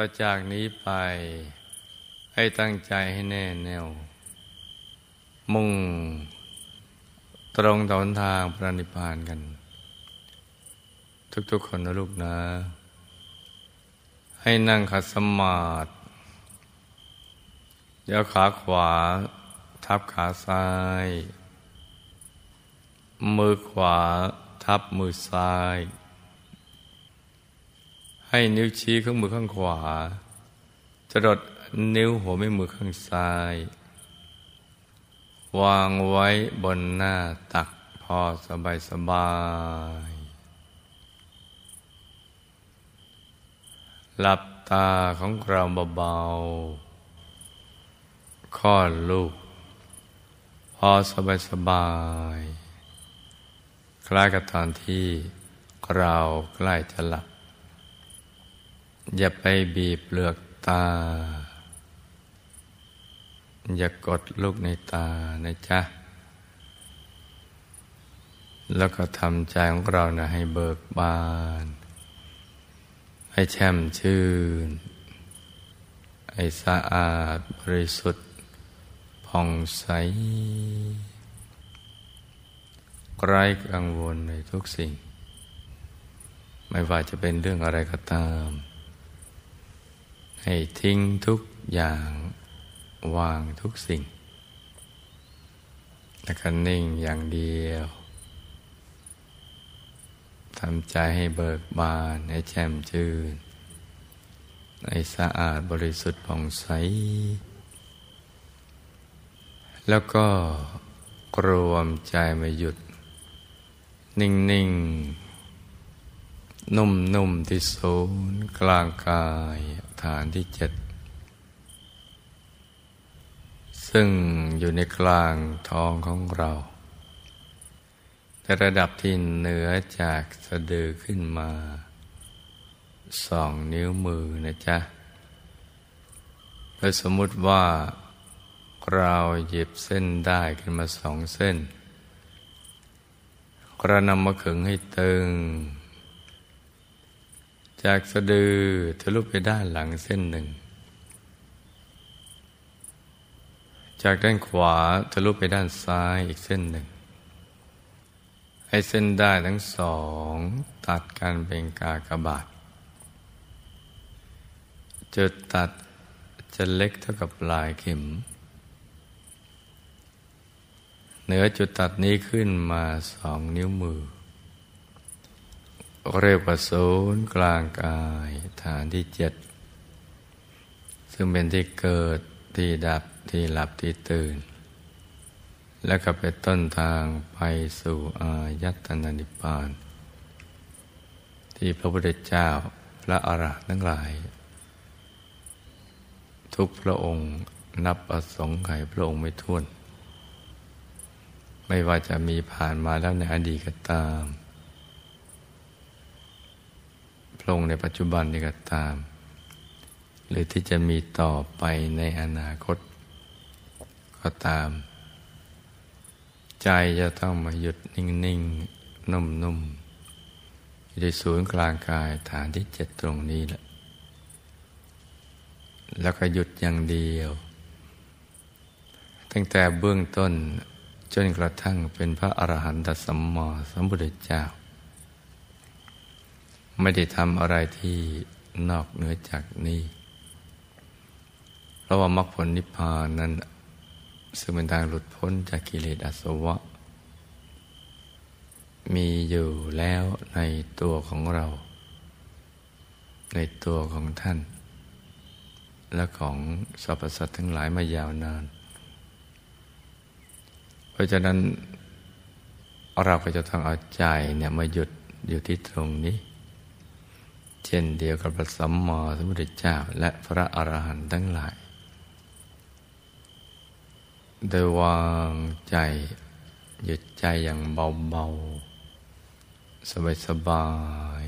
ต่อจากนี้ไป ให้ตั้งใจให้แน่แน่ว มุ่ง ตรงต่อนทางพระนิพพานกัน ทุกๆคนนะลูกนะ ให้นั่งขัดสมาธิยกขาขวา ทับขาซ้าย มือขวา ทับมือซ้าย ให้นิ้วชี้ข้างมือข้างขวาจรดนิ้วหัวแม่มือข้างซ้าย วางไว้บนหน้าตักพอสบายสบาย หลับตาของเราเบาๆคลอดลูก พอสบายสบาย คล้ายกับตอนที่เราใกล้จะหลับ อย่าไปบีบเปลือกตา อย่ากดลูกในตานะจ๊ะ แล้วก็ทำใจของเรานะให้เบิกบาน ให้แช่มชื่น ให้สะอาดบริสุทธิ์ผ่องใสไร้กังวลในทุกสิ่ง ไม่ว่าจะเป็นเรื่องอะไรก็ตาม ให้ทิ้งทุกอย่างวางทุกสิ่ง แล้วก็นิ่งอย่างเดียวทำใจให้เบิกบาน ให้แจ่มชื่น ให้สะอาดบริสุทธิ์ผ่องใส แล้วก็รวมใจมาหยุด นิ่งนิ่งนุ่มนุ่มที่ศูนย์กลางกาย ฐานที่เจ็ด ซึ่งอยู่ในกลางท้องของเราในระดับที่เหนือจากสะดือขึ้นมาสองนิ้วมือนะจ๊ะโดยสมมุติว่าเราหยิบเส้นได้ขึ้นมาสองเส้นกระนำมาขึงให้ตึง จากสะดือทะลุไปด้านหลังเส้นหนึ่ง จากด้านขวาทะลุไปด้านซ้ายอีกเส้นหนึ่ง ให้เส้นได้ทั้งสองตัดกันเป็นกากบาทจุดตัดจะเล็กเท่ากับปลายเข็ม เหนือจุดตัดนี้ขึ้นมาสองนิ้วมือ เรียกว่าศูนย์กลางกายฐานที่เจ็ดซึ่งเป็นที่เกิดที่ดับที่หลับที่ตื่น และก็เป็นต้นทางไปสู่อายตนานิพาน ที่พระพุทธเจ้าพระอรหันต์ทั้งหลาย ทุกพระองค์นับประสงค์ไขพระองค์ไม่ท้วน ไม่ว่าจะมีผ่านมาแล้วในอดีตก็ตาม พระองค์ในปัจจุบันนี่ก็ตาม หรือที่จะมีต่อไปในอนาคต ก็ตาม ใจจะต้องมาหยุดนิ่งๆ นุ่มๆอยู่ในศูนย์กลางกายฐานที่เจ็ดตรงนี้แหละ แล้วก็หยุดอย่างเดียว ตั้งแต่เบื้องต้นจนกระทั่งเป็นพระอรหันตสัมมาสัมพุทธเจ้า ไม่ได้ทำอะไรที่นอกเหนือจากนี้เพราะว่ามรรคผลนิพพานนั้นซึ่งเป็นทางหลุดพ้นจากกิเลสอาสวะ มีอยู่แล้วในตัวของเรา ในตัวของท่าน และของสรรพสัตว์ทั้งหลายมายาวนาน เพราะฉะนั้นเราก็จะต้องเอาใจเนี่ยมาหยุดอยู่ที่ตรงนี้ เช่นเดียวกับพระสัมมาสัมพุทธเจ้าและพระอรหันต์ทั้งหลาย โดยวางใจ หยุดใจอย่างเบา ๆ สบาย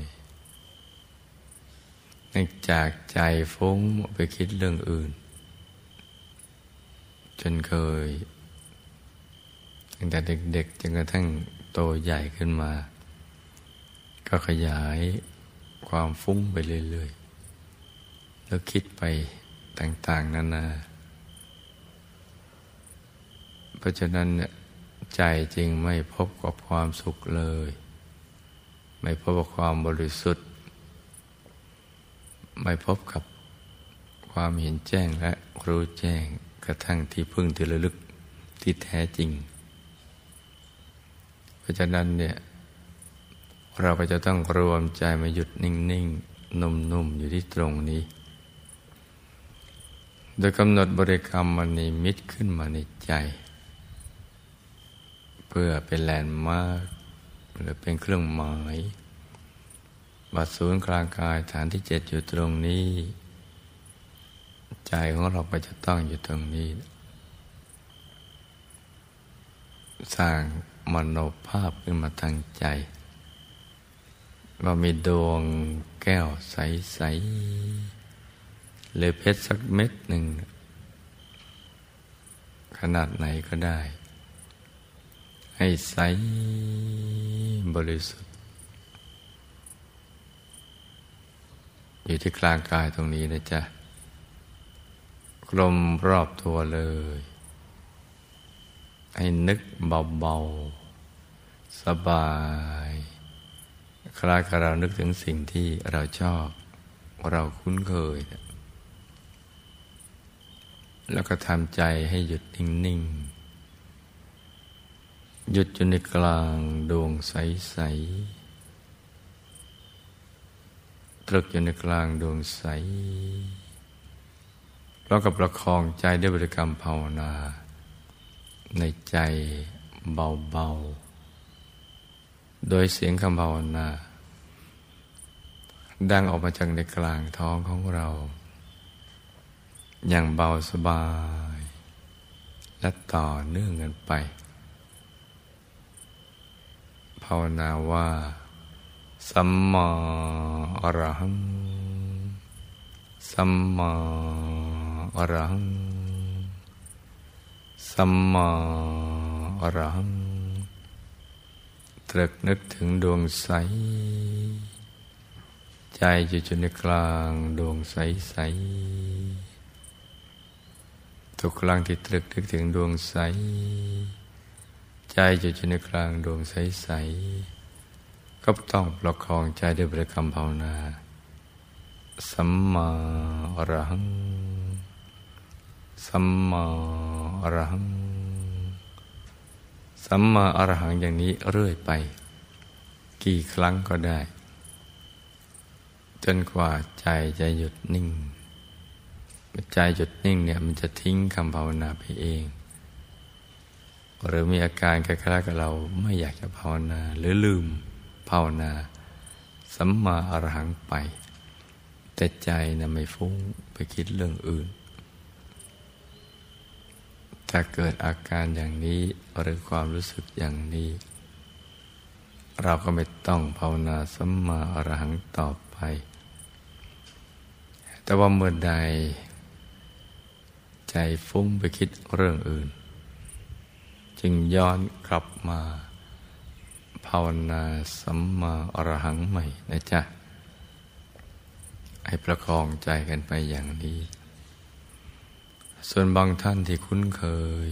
ๆเนื่องจากใจฟุ้งไปคิดเรื่องอื่น จนเคย ตั้งแต่เด็กๆจนกระทั่งโตใหญ่ขึ้นมา ก็ขยาย ความฟุ้งไปเรื่อยๆ แล้วคิดไปต่างๆ นานา เพราะฉะนั้นใจจริงไม่พบกับความสุขเลย ไม่พบกับความบริสุทธิ์ ไม่พบกับความเห็นแจ้งและรู้แจ้งกระทั่งที่พึ่งที่ระลึกที่แท้จริง เพราะฉะนั้นเนี่ย เราก็จะต้องรวมใจมาหยุดนิ่งๆ นุ่มๆ อยู่ที่ตรงนี้ โดยกำหนดบริกรรมมณีมิตรขึ้นมาในใจ เพื่อเป็นแลนด์มาร์กหรือเป็นเครื่องหมายบัดศูนย์กลางกายฐานที่เจ็ดอยู่ตรงนี้ ใจของเราก็จะต้องอยู่ตรงนี้ สร้างมโนภาพขึ้นมาทางใจ ว่ามีดวงแก้วใส ๆ หรือเพชรสักเม็ดหนึ่ง ขนาดไหนก็ได้ ให้ใสบริสุทธิ์ อยู่ที่กลางกายตรงนี้นะจ๊ะกลมรอบตัวเลย ให้นึกเบา ๆ สบาย คล้ายกับเรานึกถึงสิ่งที่เราชอบ เราคุ้นเคย แล้วก็ทำใจให้หยุดนิ่ง ๆ หยุดอยู่ในกลางดวงใส ๆ ตรึกอยู่ในกลางดวงใสแล้วกับประคองใจด้วยบริกรรมภาวนา ในใจเบา ๆ โดยเสียงคำภาวนา ดังออกมาจากในกลางท้องของเรา อย่างเบาสบาย และต่อเนื่องกันไป ภาวนาว่า สัมมาอรหัง สัมมาอรหัง สัมมาอรหัง ตรึกนึกถึงดวงใส ใจอยู่จนในกลางดวงใสใสทุกครั้งที่ตรึกนึกถึงดวงใส ใจอยู่จนในกลางดวงใสใสก็ต้องประคองใจด้วยบริกรรมภาวนา สัมมาอรหัง สัมมาอรหัง สัมมาอรหังอย่างนี้เรื่อยไป กี่ครั้งก็ได้ จนกว่าใจจะหยุดนิ่งใจหยุดนิ่งเนี่ยมันจะทิ้งคำภาวนาไปเอง หรือมีอาการคล้ายๆกับเราไม่อยากจะภาวนา หรือลืมภาวนา สัมมาอรหังไป แต่ใจนะไม่ฟุ้งไปคิดเรื่องอื่น ถ้าเกิดอาการอย่างนี้หรือความรู้สึกอย่างนี้ เราก็ไม่ต้องภาวนาสัมมาอรหังต่อไป แต่ว่าเมื่อใด ใจฟุ้งไปคิดเรื่องอื่น จึงย้อนกลับมา ภาวนาสัมมาอรหังใหม่นะจ๊ะ ให้ประคองใจกันไปอย่างนี้ ส่วนบางท่านที่คุ้นเคย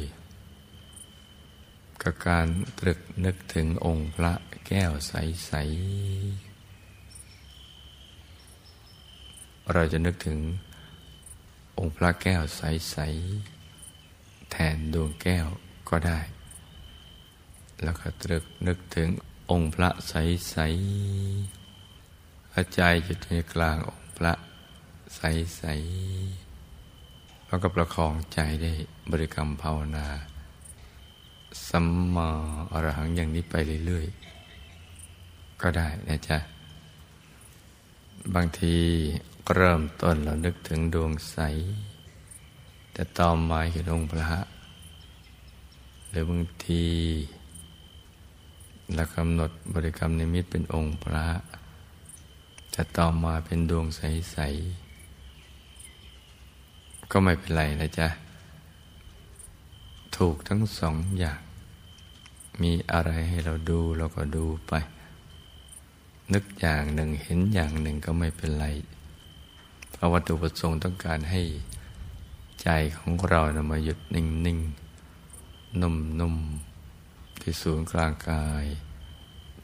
กับการตรึกนึกถึงองค์พระแก้วใส ๆ เราจะนึกถึงองค์พระแก้วใส ๆ แทนดวงแก้วก็ได้ แล้วก็ตรึกนึกถึงองค์พระใสๆอาใจอยู่ในกลางองค์พระใส ๆ แล้วก็ประคองใจได้บริกรรมภาวนาสัมมาอรหังอย่างนี้ไปเรื่อย ๆ ก็ได้นะจ๊ะ บางที เริ่มต้นเรานึกถึงดวงใส แต่ต่อมาเห็นองค์พระหรือบางทีเรากำหนดบริกรรมนิมิตเป็นองค์พระ จะต่อมาเป็นดวงใส ๆ ก็ไม่เป็นไรนะจ๊ะ ถูกทั้งสองอย่าง มีอะไรให้เราดูเราก็ดูไป นึกอย่างหนึ่งเห็นอย่างหนึ่งก็ไม่เป็นไร เพราะวัตถุประสงค์ต้องการให้ใจของเรานะมาหยุดนิ่งนิ่งนุ่มนุ่มที่ศูนย์กลางกาย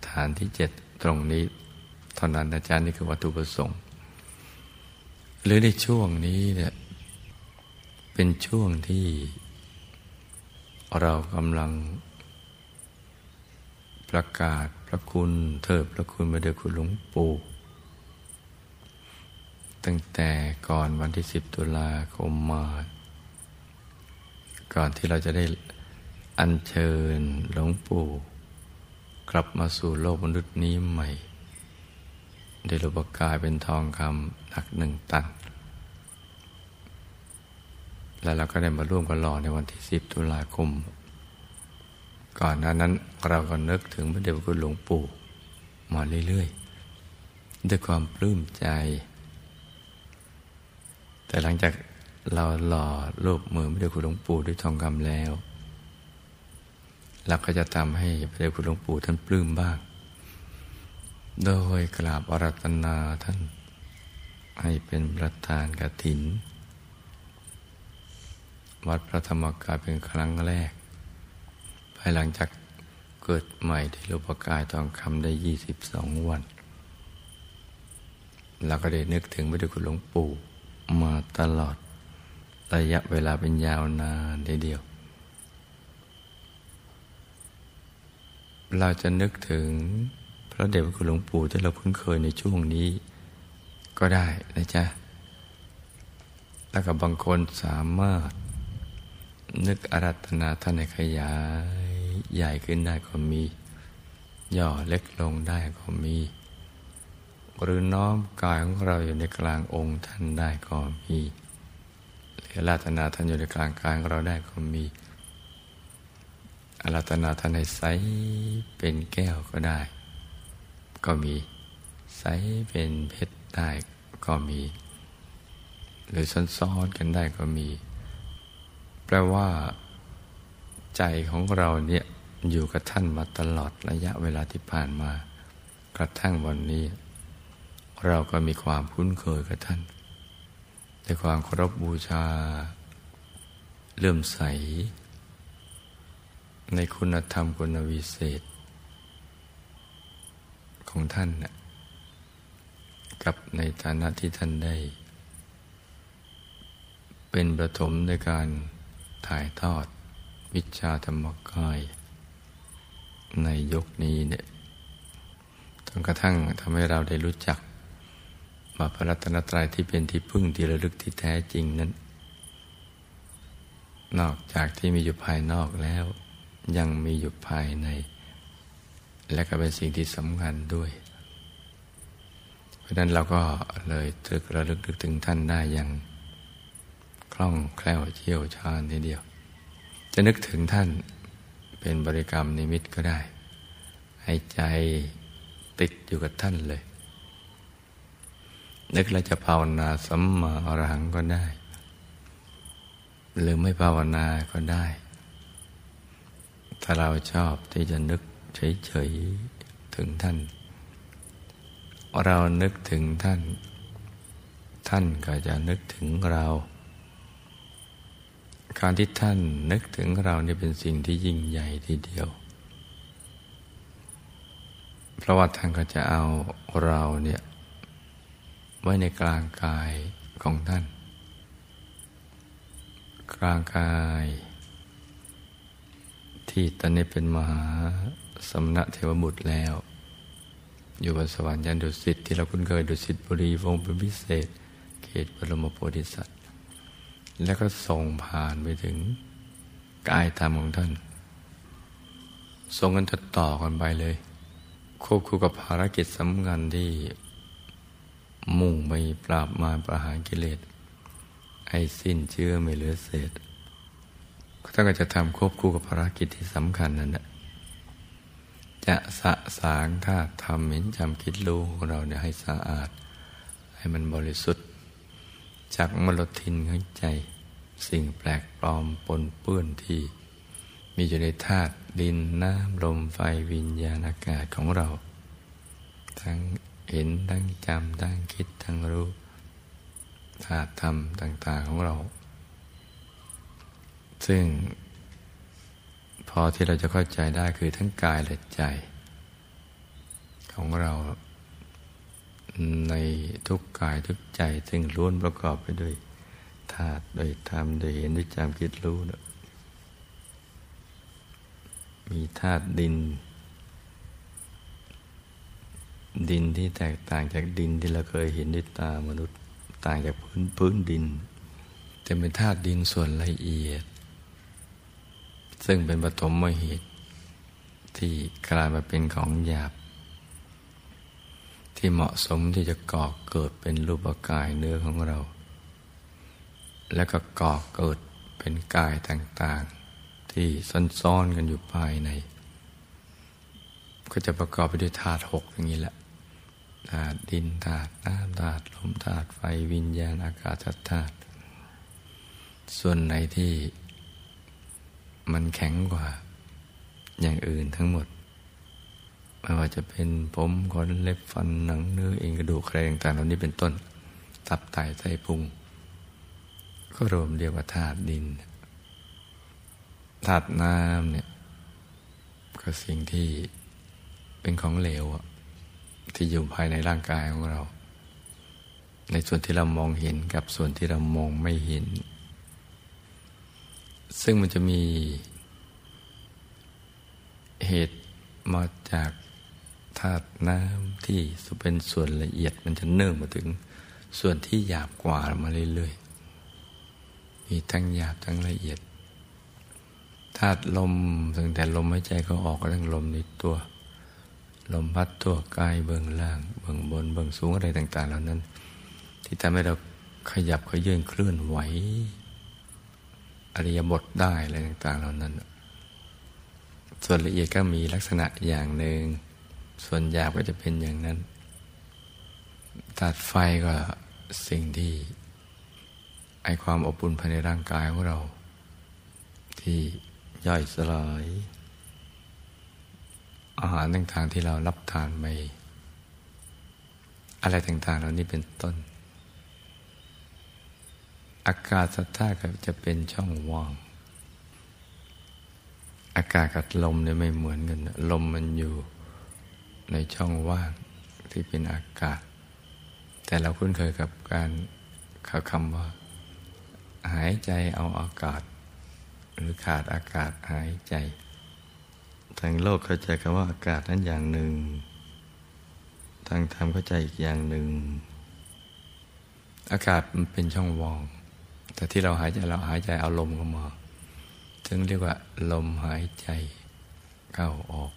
ฐานที่เจ็ดตรงนี้ เท่านั้นอาจารย์นี่คือวัตถุประสงค์ หรือในช่วงนี้เนี่ยเป็นช่วงที่เรากำลังประกาศพระคุณเทิดพระคุณมาเดยคุณหลวงปู่ ตั้งแต่ก่อนวันที่สิบตุลาคมมา ก่อนที่เราจะได้อัญเชิญหลวงปู่กลับมาสู่โลกมนุษย์นี้ใหม่ได้รูปกายเป็นทองคำหนักหนึ่งตัน แล้วเราก็ได้มาร่วมกันรอในวันที่สิบตุลาคม ก่อนหน้านั้นเราก็นึกถึงพระเดชพระคุณหลวงปู่มาเรื่อยๆ ด้วยความปลื้มใจ แต่หลังจากเราหล่อรูปมือพระเดชคุณหลวงปู่ด้วยทองคำแล้วเราก็จะทำให้พระเดชคุณหลวงปู่ท่านปลื้มบ้าง โดยกราบอารัตนาท่าน ให้เป็นประธานกฐิน วัดพระธรรมกายเป็นครั้งแรก ภายหลังจากเกิดใหม่ที่รูปกายทองคำได้ยี่สิบสองวันเราก็ได้นึกถึงพระเดชคุณหลวงปู่ มาตลอดระยะเวลาเป็นยาวนานทีเดียว เราจะนึกถึงพระเดชพระคุณหลวงปู่ที่เราคุ้นเคยในช่วงนี้ ก็ได้นะจ๊ะ แล้วกับบางคนสามารถ นึกอารัธนาท่านในขยาย ใหญ่ขึ้นได้ก็มี ย่อเล็กลงได้ก็มี หรือน้อมกายของเราอยู่ในกลางองค์ท่านได้ก็มีหรือราตนาท่านอยู่ในกลางกายของเราได้ก็มีอาราตนาท่านในใสเป็นแก้วก็ได้ ก็มีใสเป็นเพชรได้ก็มี หรือซ้อนๆกันได้ก็มี แปลว่า ใจของเราเนี่ยอยู่กับท่านมาตลอดระยะเวลาที่ผ่านมากระทั่งวันนี้ เราก็มีความคุ้นเคยกับท่านในความเคารพบูชา เลื่อมใส ในคุณธรรมคุณวิเศษ ของท่านนะกับในฐานะที่ท่านได้ เป็นประถมในการถ่ายทอดวิชาธรรมกาย ในยกนี้เนี่ยจนกระทั่งทำให้เราได้รู้จัก ว่าพระรัตนตรัยที่เป็นที่พึ่งที่ระลึกที่แท้จริงนั้น นอกจากที่มีอยู่ภายนอกแล้ว ยังมีอยู่ภายใน และก็เป็นสิ่งที่สำคัญด้วย เพราะนั้นเราก็เลยตรึกระลึกถึงท่านได้อย่างคล่องแคล่วเชี่ยวชาญทีเดียว จะนึกถึงท่านเป็นบริกรรมนิมิตก็ได้ ให้ใจติดอยู่กับท่านเลย นึกแล้วจะภาวนาสัมมาอรหังก็ได้ หรือไม่ภาวนาก็ได้ ถ้าเราชอบที่จะนึกเฉยๆถึงท่าน เรานึกถึงท่าน ท่านก็จะนึกถึงเรา การที่ท่านนึกถึงเราเนี่เป็นสิ่งที่ยิ่งใหญ่ทีเดียวเพราะว่าท่านก็จะเอาเราเนี่ย ไว้ในกลางกายของท่าน กลางกาย ที่ตอนนี้เป็นมหาสมณะเทวบุตรแล้ว อยู่บนสวรรค์ยันดุสิตที่เราคุ้นเคยดุสิตบุรีวงเป็นพิเศษ เขตบรมโพธิสัตว์ แล้วก็ส่งผ่านไปถึงกายธรรมของท่านส่งกันต่อกันไปเลย ควบคู่กับภารกิจสำคัญที่ มุ่งไปปราบมาประหารกิเลสให้สิ้นเชื้อไม่เหลือเศษท่านก็จะทำควบคู่กับภารกิจที่สำคัญนั่นแหละจะสะสางธาตุทำเห็นจำคิดรู้ของเราเนี่ยให้สะอาด ให้มันบริสุทธิ์ จากมลทินข้างใจ สิ่งแปลกปลอมปนเปื้อนที่ มีอยู่ในธาตุดินน้ำลมไฟวิญญาณอากาศของเรา ทั้ง เห็นทั้งจำทั้งคิดทั้งรู้ธาตุธรรมต่าง ๆของเรา ซึ่งพอที่เราจะเข้าใจได้คือทั้งกายและใจ ของเราในทุกกายทุกใจ ซึ่งล้วนประกอบไปด้วยธาตุโดยธรรมโดยเห็นด้วยจำคิดรู้นะมีธาตุดิน ดินที่แตกต่างจากดินที่เราเคยเห็นด้วยตามนุษย์ต่างจากพื้นพื้นดินจะเป็นธาตุดินส่วนละเอียด ซึ่งเป็นปฐมมเหตุที่กลายมาเป็นของหยาบ ที่เหมาะสมที่จะก่อเกิดเป็นรูปกายเนื้อของเรา แล้วก็ก่อเกิดเป็นกายต่างๆ ที่ซ่อนๆกันอยู่ภายใน ก็จะประกอบไปด้วยธาตุหกอย่างนี้แหละาตุดินธาตุน้ำธาตุลมธาตุไฟวิญญาณอากาศธาตุส่วนไหนที่มันแข็งกว่าอย่างอื่นทั้งหมด ไม่ว่าจะเป็นผมขนเล็บฟันหนังเนื้อเอ็นกระดูกแครต่างๆเหล่านี้เป็นต้น ตับไตไส้พุง ก็รวมเรียกว่าธาตุดินธาตุน้ำเนี่ยก็สิ่งที่เป็นของเหลว ที่อยู่ภายในร่างกายของเรา ในส่วนที่เรามองเห็นกับส่วนที่เรามองไม่เห็น ซึ่งมันจะมีเหตุมาจากธาตุน้ำที่เป็นส่วนละเอียดมันจะเนื่องมาถึงส่วนที่หยาบกว่ามาเรื่อยๆ มีทั้งหยาบทั้งละเอียดธาตุลมตั้งแต่ลมหายใจเขาออกก็ทั้งลมในตัว ลมพัดตัวกายเบื้องล่าง เบื้องบนเบื้องสูงอะไรต่าง ๆ เหล่านั้น ที่ทำให้เราขยับขยื่นเคลื่อนไหวอริยบทได้อะไรต่าง ๆ เหล่านั้น ส่วนละเอียดก็มีลักษณะอย่างหนึ่ง ส่วนหยาบก็จะเป็นอย่างนั้นตัดไฟก็สิ่งที่ไอความอบอุ่นภายในร่างกายของเรา ที่ย่อยสลาย อาหารต่างๆที่เรารับทานไปอะไรต่างๆเหล่านี้เป็นต้น อากาศสัทธาก็จะเป็นช่องว่าง อากาศกับลมเนี่ยไม่เหมือนกัน ลมมันอยู่ในช่องว่างที่เป็นอากาศ แต่เราคุ้นเคยกับการขาคำว่า หายใจเอาอากาศ หรือขาดอากาศหายใจ ทางโลกเข้าใจคำว่าอากาศนั้นอย่างหนึ่ง ทางธรรมเข้าใจอีกอย่างหนึ่ง อากาศมันเป็นช่องว่าง แต่ที่เราหายใจเราหายใจเอาลมเข้ามาถึงเรียกว่าลมหายใจเข้าออก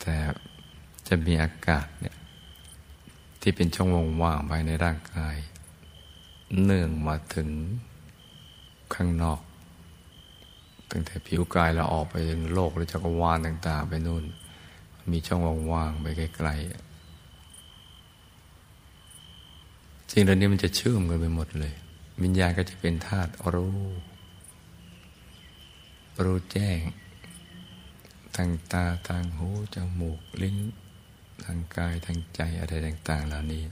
แต่จะมีอากาศเนี่ยที่เป็นช่องว่างภายในร่างกาย เนื่องมาถึงข้างนอก ตั้งแต่ผิวกายเราออกไปถึงโลกหรือจักรวาลต่าง ๆ ไปนู่น มีช่องว่างๆไปไกลๆสิ่งเหล่านี้มันจะเชื่อมกันไปหมดเลย วิญญาณก็จะเป็นธาตุรู้รู้แจ้งทางตาทางหูจมูกลิ้น ทางกายทางใจอะไรต่าง ๆ เหล่านี้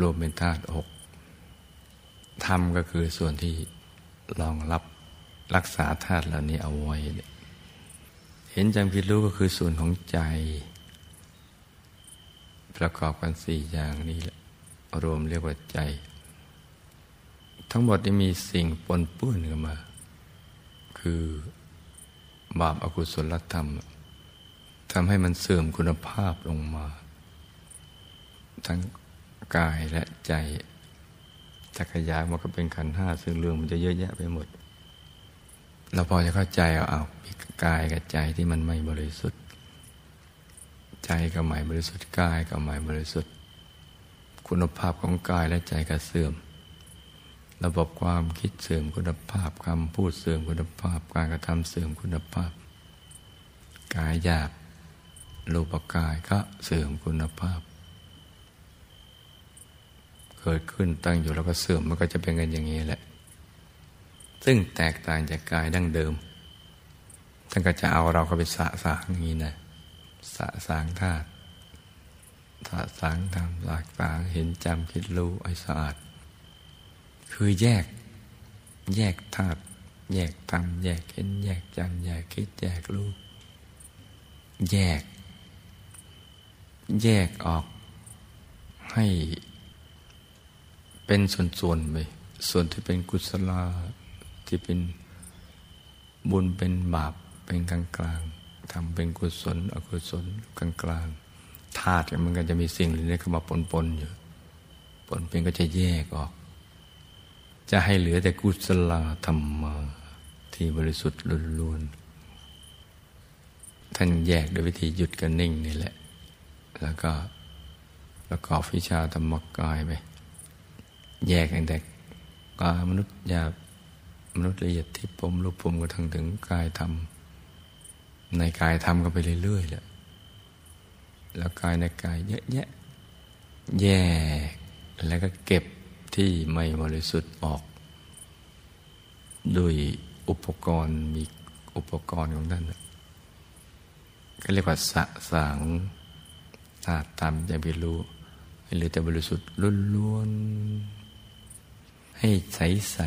รวมเป็นธาตุหกธรรมก็คือส่วนที่รองรับ รักษาธาตุเหล่านี้เอาไว้ เห็นจำคิดรู้ก็คือส่วนของใจ ประกอบกันสี่อย่างนี้รวมเรียกว่าใจ ทั้งหมดนี้มีสิ่งปนปื้อนกันมา คือบาปอากุศลธรรมทำให้มันเสื่อมคุณภาพลงมา ทั้งกายและใจจักรยานมันก็เป็นขันห้าซึ่งเรื่องมันจะเยอะแยะไปหมด เราพอจะเข้าใจเอาเอากายกับใจที่มันไม่บริสุทธิ์ ใจก็หมายบริสุทธิ์กายก็หมายบริสุทธิ์ คุณภาพของกายและใจก็เสื่อม ระบบความคิดเสื่อมคุณภาพคำพูดเสื่อมคุณภาพ การกระทำเสื่อมคุณภาพ กายหยาบรูปกายก็เสื่อมคุณภาพ เกิดขึ้นตั้งอยู่แล้วก็เสื่อมมันก็จะเป็นกันอย่างนี้แหละ ซึ่งแตกต่างจากกายดั้งเดิม ท่านก็จะเอาเราเข้าไปสะสางอย่างนี้นะสะสางธาตุสะสางทำสะสางเห็นจำคิดรู้ไอ้สะอาด คือแยกแยกธาตุแยกธรรมแยกเห็น แยกจำแยกคิด แยกรู้แยก แยกออกให้เป็นส่วนๆไปส่วนที่เป็นกุศลา ที่เป็นบุญเป็นบาปเป็นกลางกลางทำเป็นกุศล อกุศลกลางกลางธาตุมันก็จะมีสิ่งเหล่านี้เข้ามาปนๆอยู่ปนเป็นก็จะแยกออก จะให้เหลือแต่กุศลธรรมะที่บริสุทธิ์ล้วนๆท่านแยกโดยวิธีหยุดกันนิ่งนี่แหละ แล้วก็ประกอบวิชาธรรมกายไปแยกตั้งแต่กายมนุษย์หยาบ มนุษย์ละเอียดที่ปมรูปปมกระทั่งถึงกายธรรม ในกายธรรมก็ไปเรื่อยๆแหละแล้วกายในกายเยอะแยะแยกแล้วก็เก็บที่ไม่บริสุทธิ์ออก ด้วยอุปกรณ์มีอุปกรณ์ของท่านก็เรียกว่าสะสางธาตุธรรมจะไปรู้ห้เหลือแต่บริสุทธิ์ล้วนๆให้ใสใส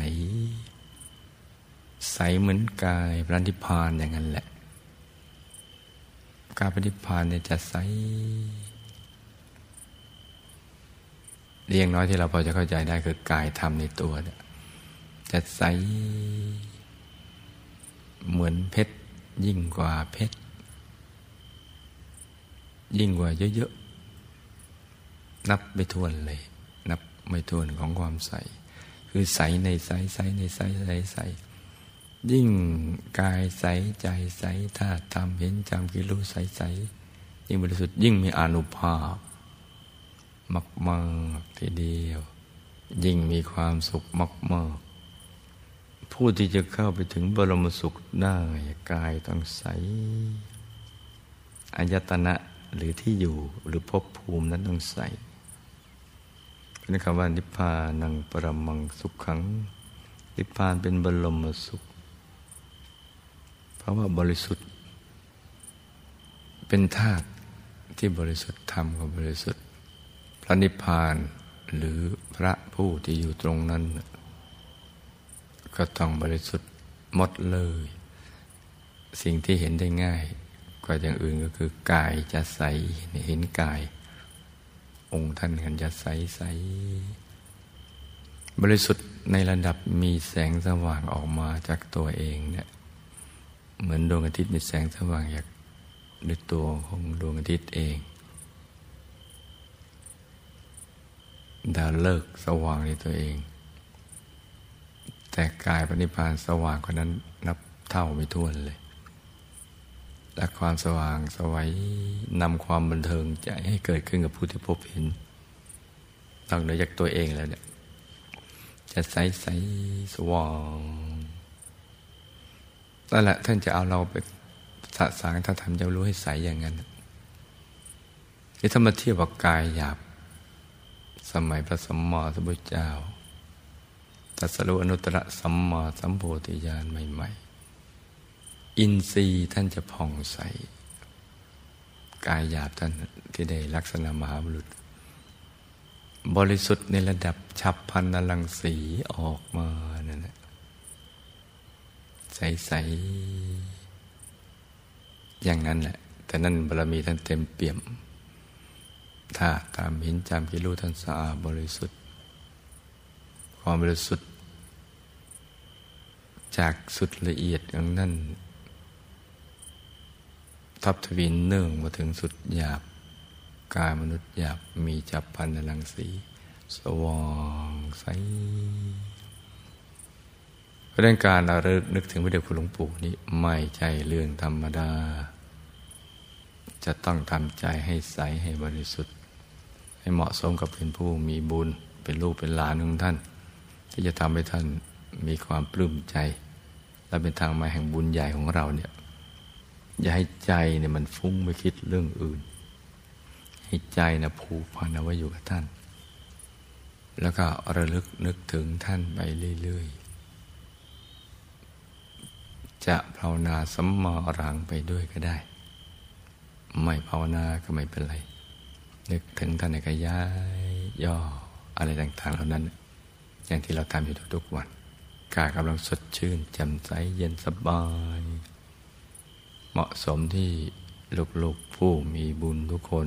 ใสเหมือนกายพระนิพพานอย่างนั้นแหละ กายพระนิพพานเนี่ยจะใสเรียงน้อยที่เราพอจะเข้าใจได้คือกายธรรมในตัวจะใสเหมือนเพชรยิ่งกว่าเพชรยิ่งกว่าเยอะๆ นับไม่ถ้วนเลย นับไม่ถ้วนของความใส คือใสในใสใสในใสใสใส ยิ่งกายใสใจใสธาตุธรรมเห็นจำกิรู้ใสใสยิ่งบริสุทธิ์ยิ่งมีอนุภาพมากมากทีเดียว ยิ่งมีความสุขมากมากผู้ที่จะเข้าไปถึงบรมสุขได้กายต้องใสอายตนะหรือที่อยู่หรือภพภูมินั้นต้องใสเป็นคำว่านิพพานังปรมังสุขขังนิพพานเป็นบรมสุข เพราะว่าบริสุทธิ์ เป็นธาตุที่บริสุทธิ์ธรรมก็บริสุทธิ์ พระนิพพานหรือพระผู้ที่อยู่ตรงนั้น ก็ต้องบริสุทธิ์หมดเลย สิ่งที่เห็นได้ง่ายกว่าอย่างอื่นก็คือกายจะใสเห็นกาย องค์ท่านกันจะใสใสบริสุทธิ์ในระดับมีแสงสว่างออกมาจากตัวเองเนี่ย เหมือนดวงอาทิตย์มีแสงสว่างจากด้วยตัวของดวงอาทิตย์เอง ดาวเลิกสว่างในตัวเอง แต่กายปณิพานสว่างกว่านั้นนับเท่าไม่ท้วนเลย และความสว่างสวัยนำความบันเทิงใจให้เกิดขึ้นกับผู้ที่พบเห็นต้องเหนือจากตัวเองแล้วเนี่ยจะใสใสสว่าง นั่นแหละท่านจะเอาเราไปสะสางถ้าทำจะรู้ให้ใสอย่างนั้นที่ถ้ามาเทียบกับกายหยาบ สมัยพระสัมมาสัมพุทธเจ้าตัสรุอนุตตรสัมมาสัมโพธิญาณใหม่ ๆ อินทรีย์ท่านจะผ่องใส กายหยาบท่านที่ได้ลักษณะมหาบุรุษ บริสุทธิ์ในระดับฉับพันนลังสีออกมา ใสๆอย่างนั้นแหละ แต่นั่นบารมีท่านเต็มเปี่ยมถ้าตามเห็นจำกิรู้ท่านสะอาดบริสุทธิ์ ความบริสุทธิ์ จากสุดละเอียดอย่างนั้นทับทวินเนื่องมาถึงสุดหยาบกายมนุษย์หยาบมีจับพันในลังสี สว่างใส เพราะการเราเนึกถึงพระเดชคุณหลวงปู่นี้ไม่ใช่เรื่องธรรมดา จะต้องทำใจให้ใสให้บริสุทธิ์ ให้เหมาะสมกับเป็นผู้มีบุญ เป็นลูกเป็นหลานของท่าน ที่จะทำให้ท่านมีความปลื้มใจ และเป็นทางมาแห่งบุญใหญ่ของเราเนี่ยอย่าให้ใจเนี่ยมันฟุ้งไปคิดเรื่องอื่น ให้ใจนะผูกพันเอาไว้อยู่กับท่าน แล้วก็ระลึกนึกถึงท่านไปเรื่อยๆ จะภาวนาสัมมาอรังไปด้วยก็ได้ ไม่ภาวนาก็ไม่เป็นไร นึกถึงท่านก็ย้ายย่ออะไรต่างๆ เหล่านั้น อย่างที่เราทำอยู่ทุกๆวันกายกำลังสดชื่นแจ่มใสเย็นสบาย เหมาะสมที่ลูกๆผู้มีบุญทุกคน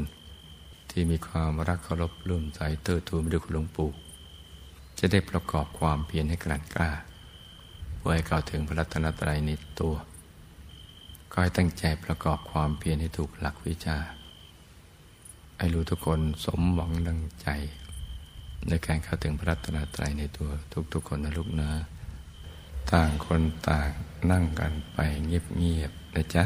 ที่มีความรักเคารพรื่มใสเติดทูนไปด้วยคุณหลวงปู่จะได้ประกอบความเพียรให้กลั่นกล้าเพื่อให้เข้าถึงพระรัตนตรัยในตัว ก็ให้ตั้งใจประกอบความเพียรให้ถูกหลักวิชาให้รู้ทุกคนสมหวังดังใจ ในการเข้าถึงพระรัตนตรัยในตัวทุกๆคนนะลูกนะ ต่างคนต่างนั่งกันไปเงียบๆนะจ๊ะ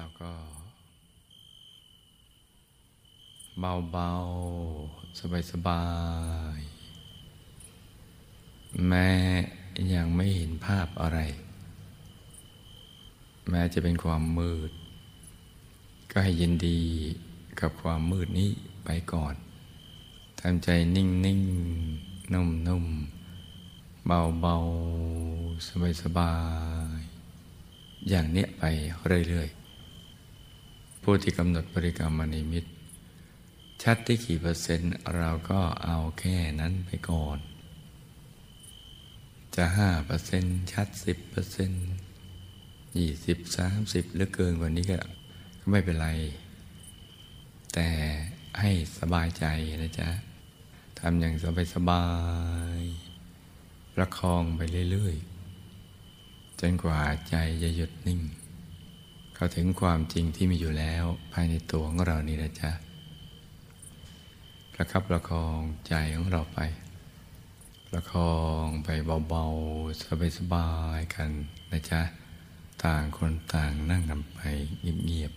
เราก็เบาๆ สบายๆ แม้ยังไม่เห็นภาพอะไร แม้จะเป็นความมืด ก็ให้ยินดีกับความมืดนี้ไปก่อนทำใจนิ่งๆนุ่มๆเบาๆสบายๆอย่างเนี้ยไปเรื่อยๆ ผู้ที่กำหนดบริกรรมนิมิต ชัดที่กี่เปอร์เซ็นต์ เราก็เอาแค่นั้นไปก่อน จะห้าเปอร์เซ็นต์ชัดสิบเปอร์เซ็นต์ยี่สิบสามสิบหรือเกินกว่านี้ก็ก็ไม่เป็นไร แต่ให้สบายใจนะจ๊ะทำอย่างสบายสบายประคองไปเรื่อยๆ จนกว่าใจจะหยุดนิ่ง เข้าถึงความจริงที่มีอยู่แล้วภายในตัวของเรานี่นะจ๊ะประคับประคองใจของเราไป ประคองไปเบาๆ สบายๆกันนะจ๊ะ ต่างคนต่างนั่งกันไปเงียบ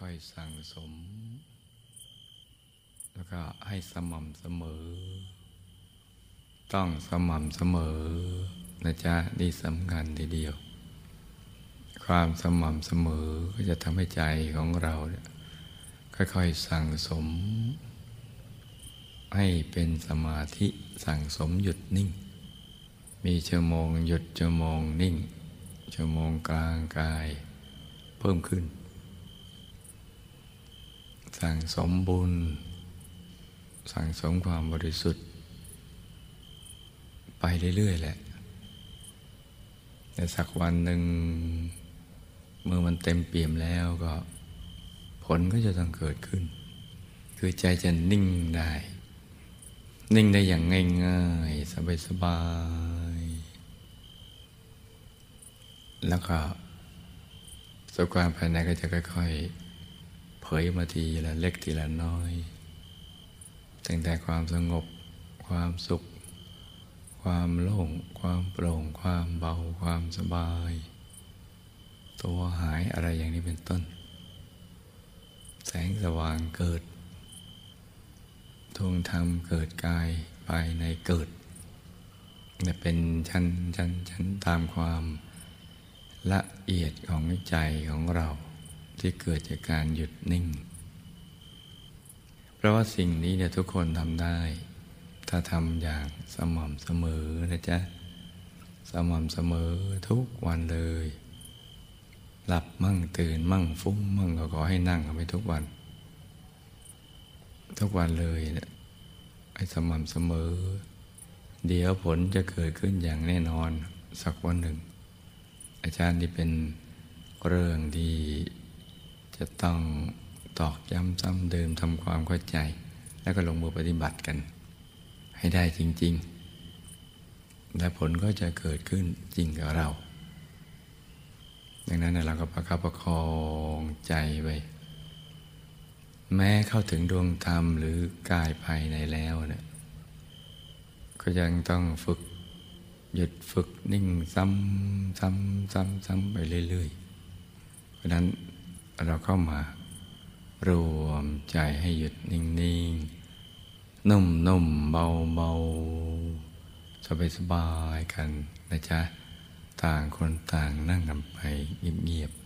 ค่อยๆ สั่งสม แล้วก็ให้สม่ำเสมอ ต้องสม่ำเสมอนะจ๊ะนี่สำคัญทีเดียว ความสม่ำเสมอก็จะทำให้ใจของเรา ค่อยๆ สั่งสม ให้เป็นสมาธิสั่งสมหยุดนิ่ง มีชั่วโมงหยุดชั่วโมงนิ่งชั่วโมงกลางกายเพิ่มขึ้น สั่งสมบุญ สั่งสมความบริสุทธิ์ ไปเรื่อยๆแหละแต่สักวันหนึ่งเมื่อมันเต็มเปี่ยมแล้วก็ ผลก็จะต้องเกิดขึ้น คือใจจะนิ่งได้ นิ่งได้อย่างง่ายๆ สบายๆ แล้วก็สุขความภายในก็จะค่อยๆ เผยมาทีละเล็กทีละน้อยตั้งแต่ความสงบ ความสุข ความโล่ง ความโปร่ง ความเบา ความสบาย ตัวหายอะไรอย่างนี้เป็นต้น แสงสว่างเกิดทวงธรรมเกิดกายภายในเกิดจะเป็นชั้นชั้นชั้นตามความละเอียดของใจของเรา ที่เกิดจากการหยุดนิ่ง เพราะว่าสิ่งนี้เนี่ยทุกคนทำได้ ถ้าทำอย่างสม่ำเสมอนะจ๊ะ สม่ำเสมอทุกวันเลย หลับมั่งตื่นมั่งฟุ้งมั่งก็ขอให้นั่งไปทุกวัน ทุกวันเลยเนี่ยให้สม่ำเสมอ เดี๋ยวผลจะเกิดขึ้นอย่างแน่นอนสักวันหนึ่ง อาจารย์ที่เป็นเรื่องที่ จะต้องตอกย้ำซ้ำเดิมทำความเข้าใจ แล้วก็ลงมือปฏิบัติกัน ให้ได้จริง ๆ และผลก็จะเกิดขึ้นจริงกับเรา ดังนั้นเราก็ประคับประคองใจไว้แม้เข้าถึงดวงธรรมหรือกายภายในแล้วเนี่ยก็ยังต้องฝึกหยุดฝึกนิ่งซ้ำซ้ำซ้ำซ้ำไปเรื่อยๆ เพราะนั้น เราเข้ามารวมใจให้หยุดนิ่งๆ นุ่มๆ เบาๆ สบายๆกันนะจ๊ะ ต่างคนต่างนั่งกันไปเงียบๆ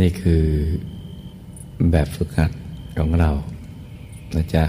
นี่คือแบบฝึกหัดของเรานะจ๊ะ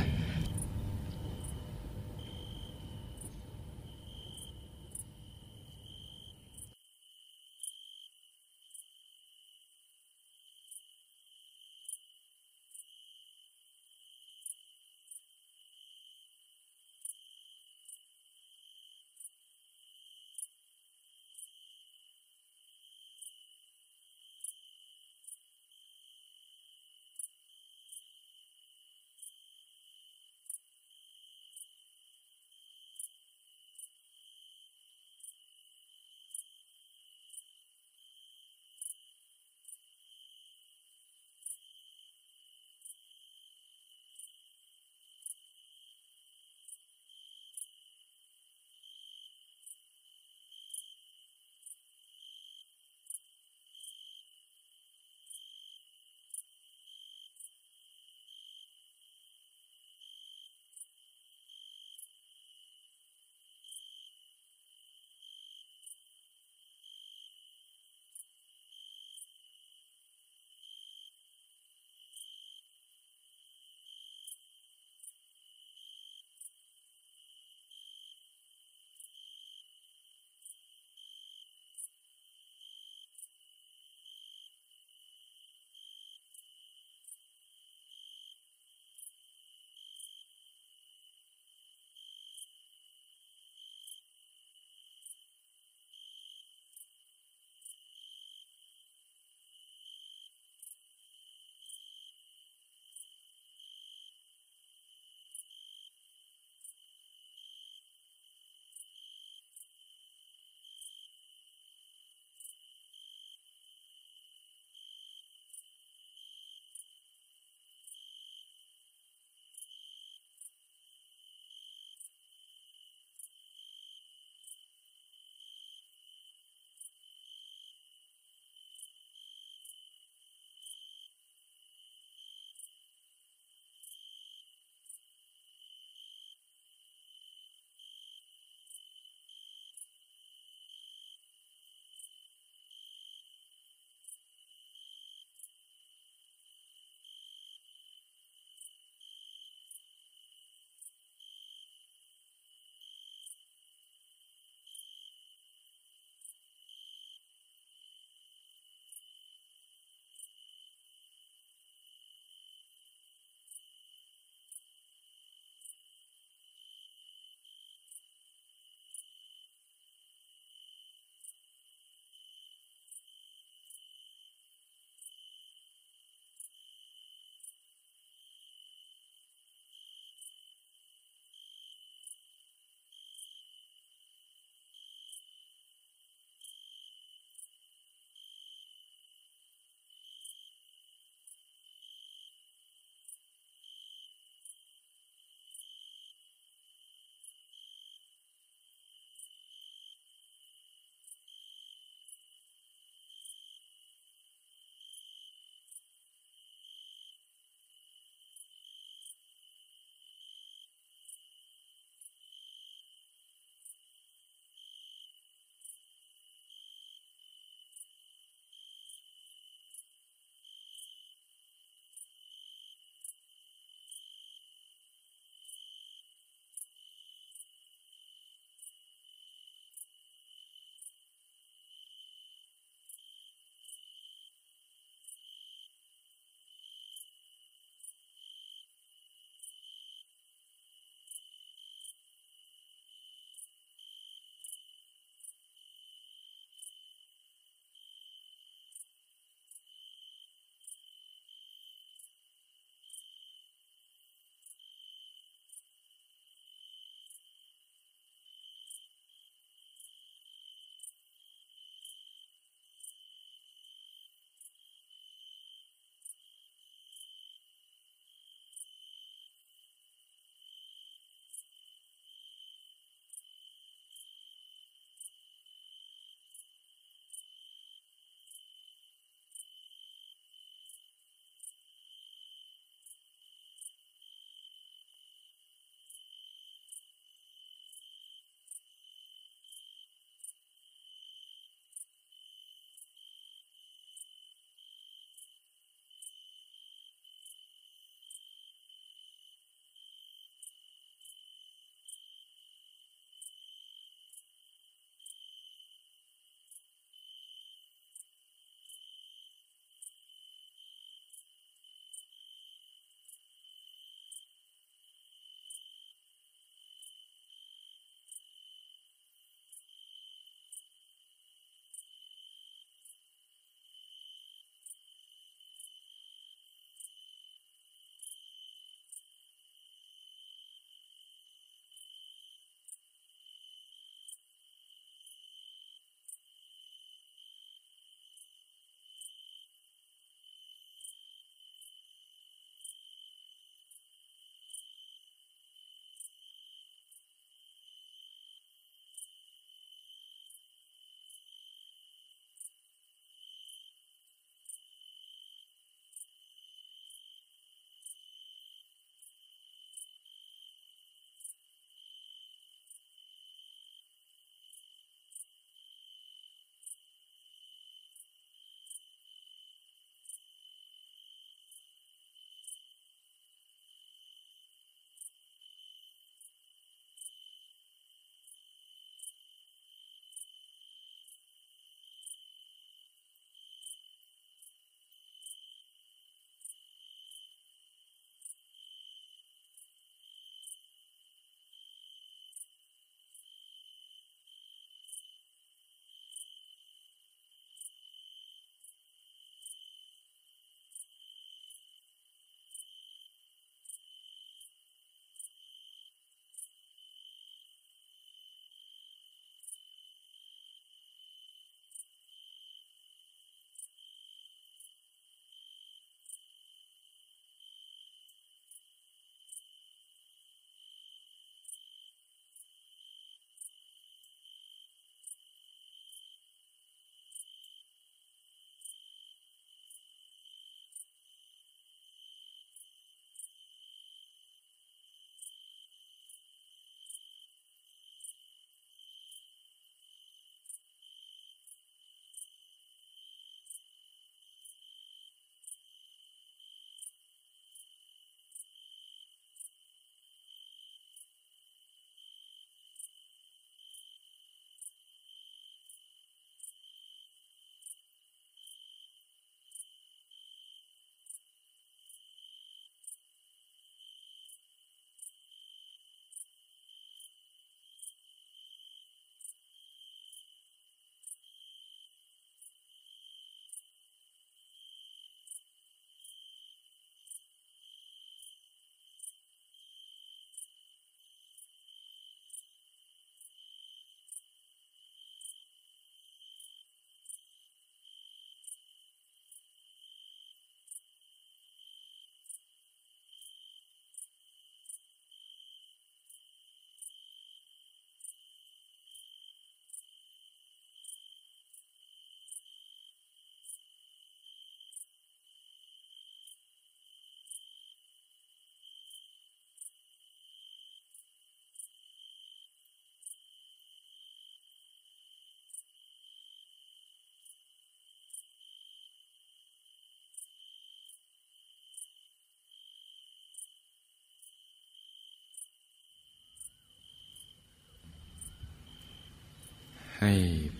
ให้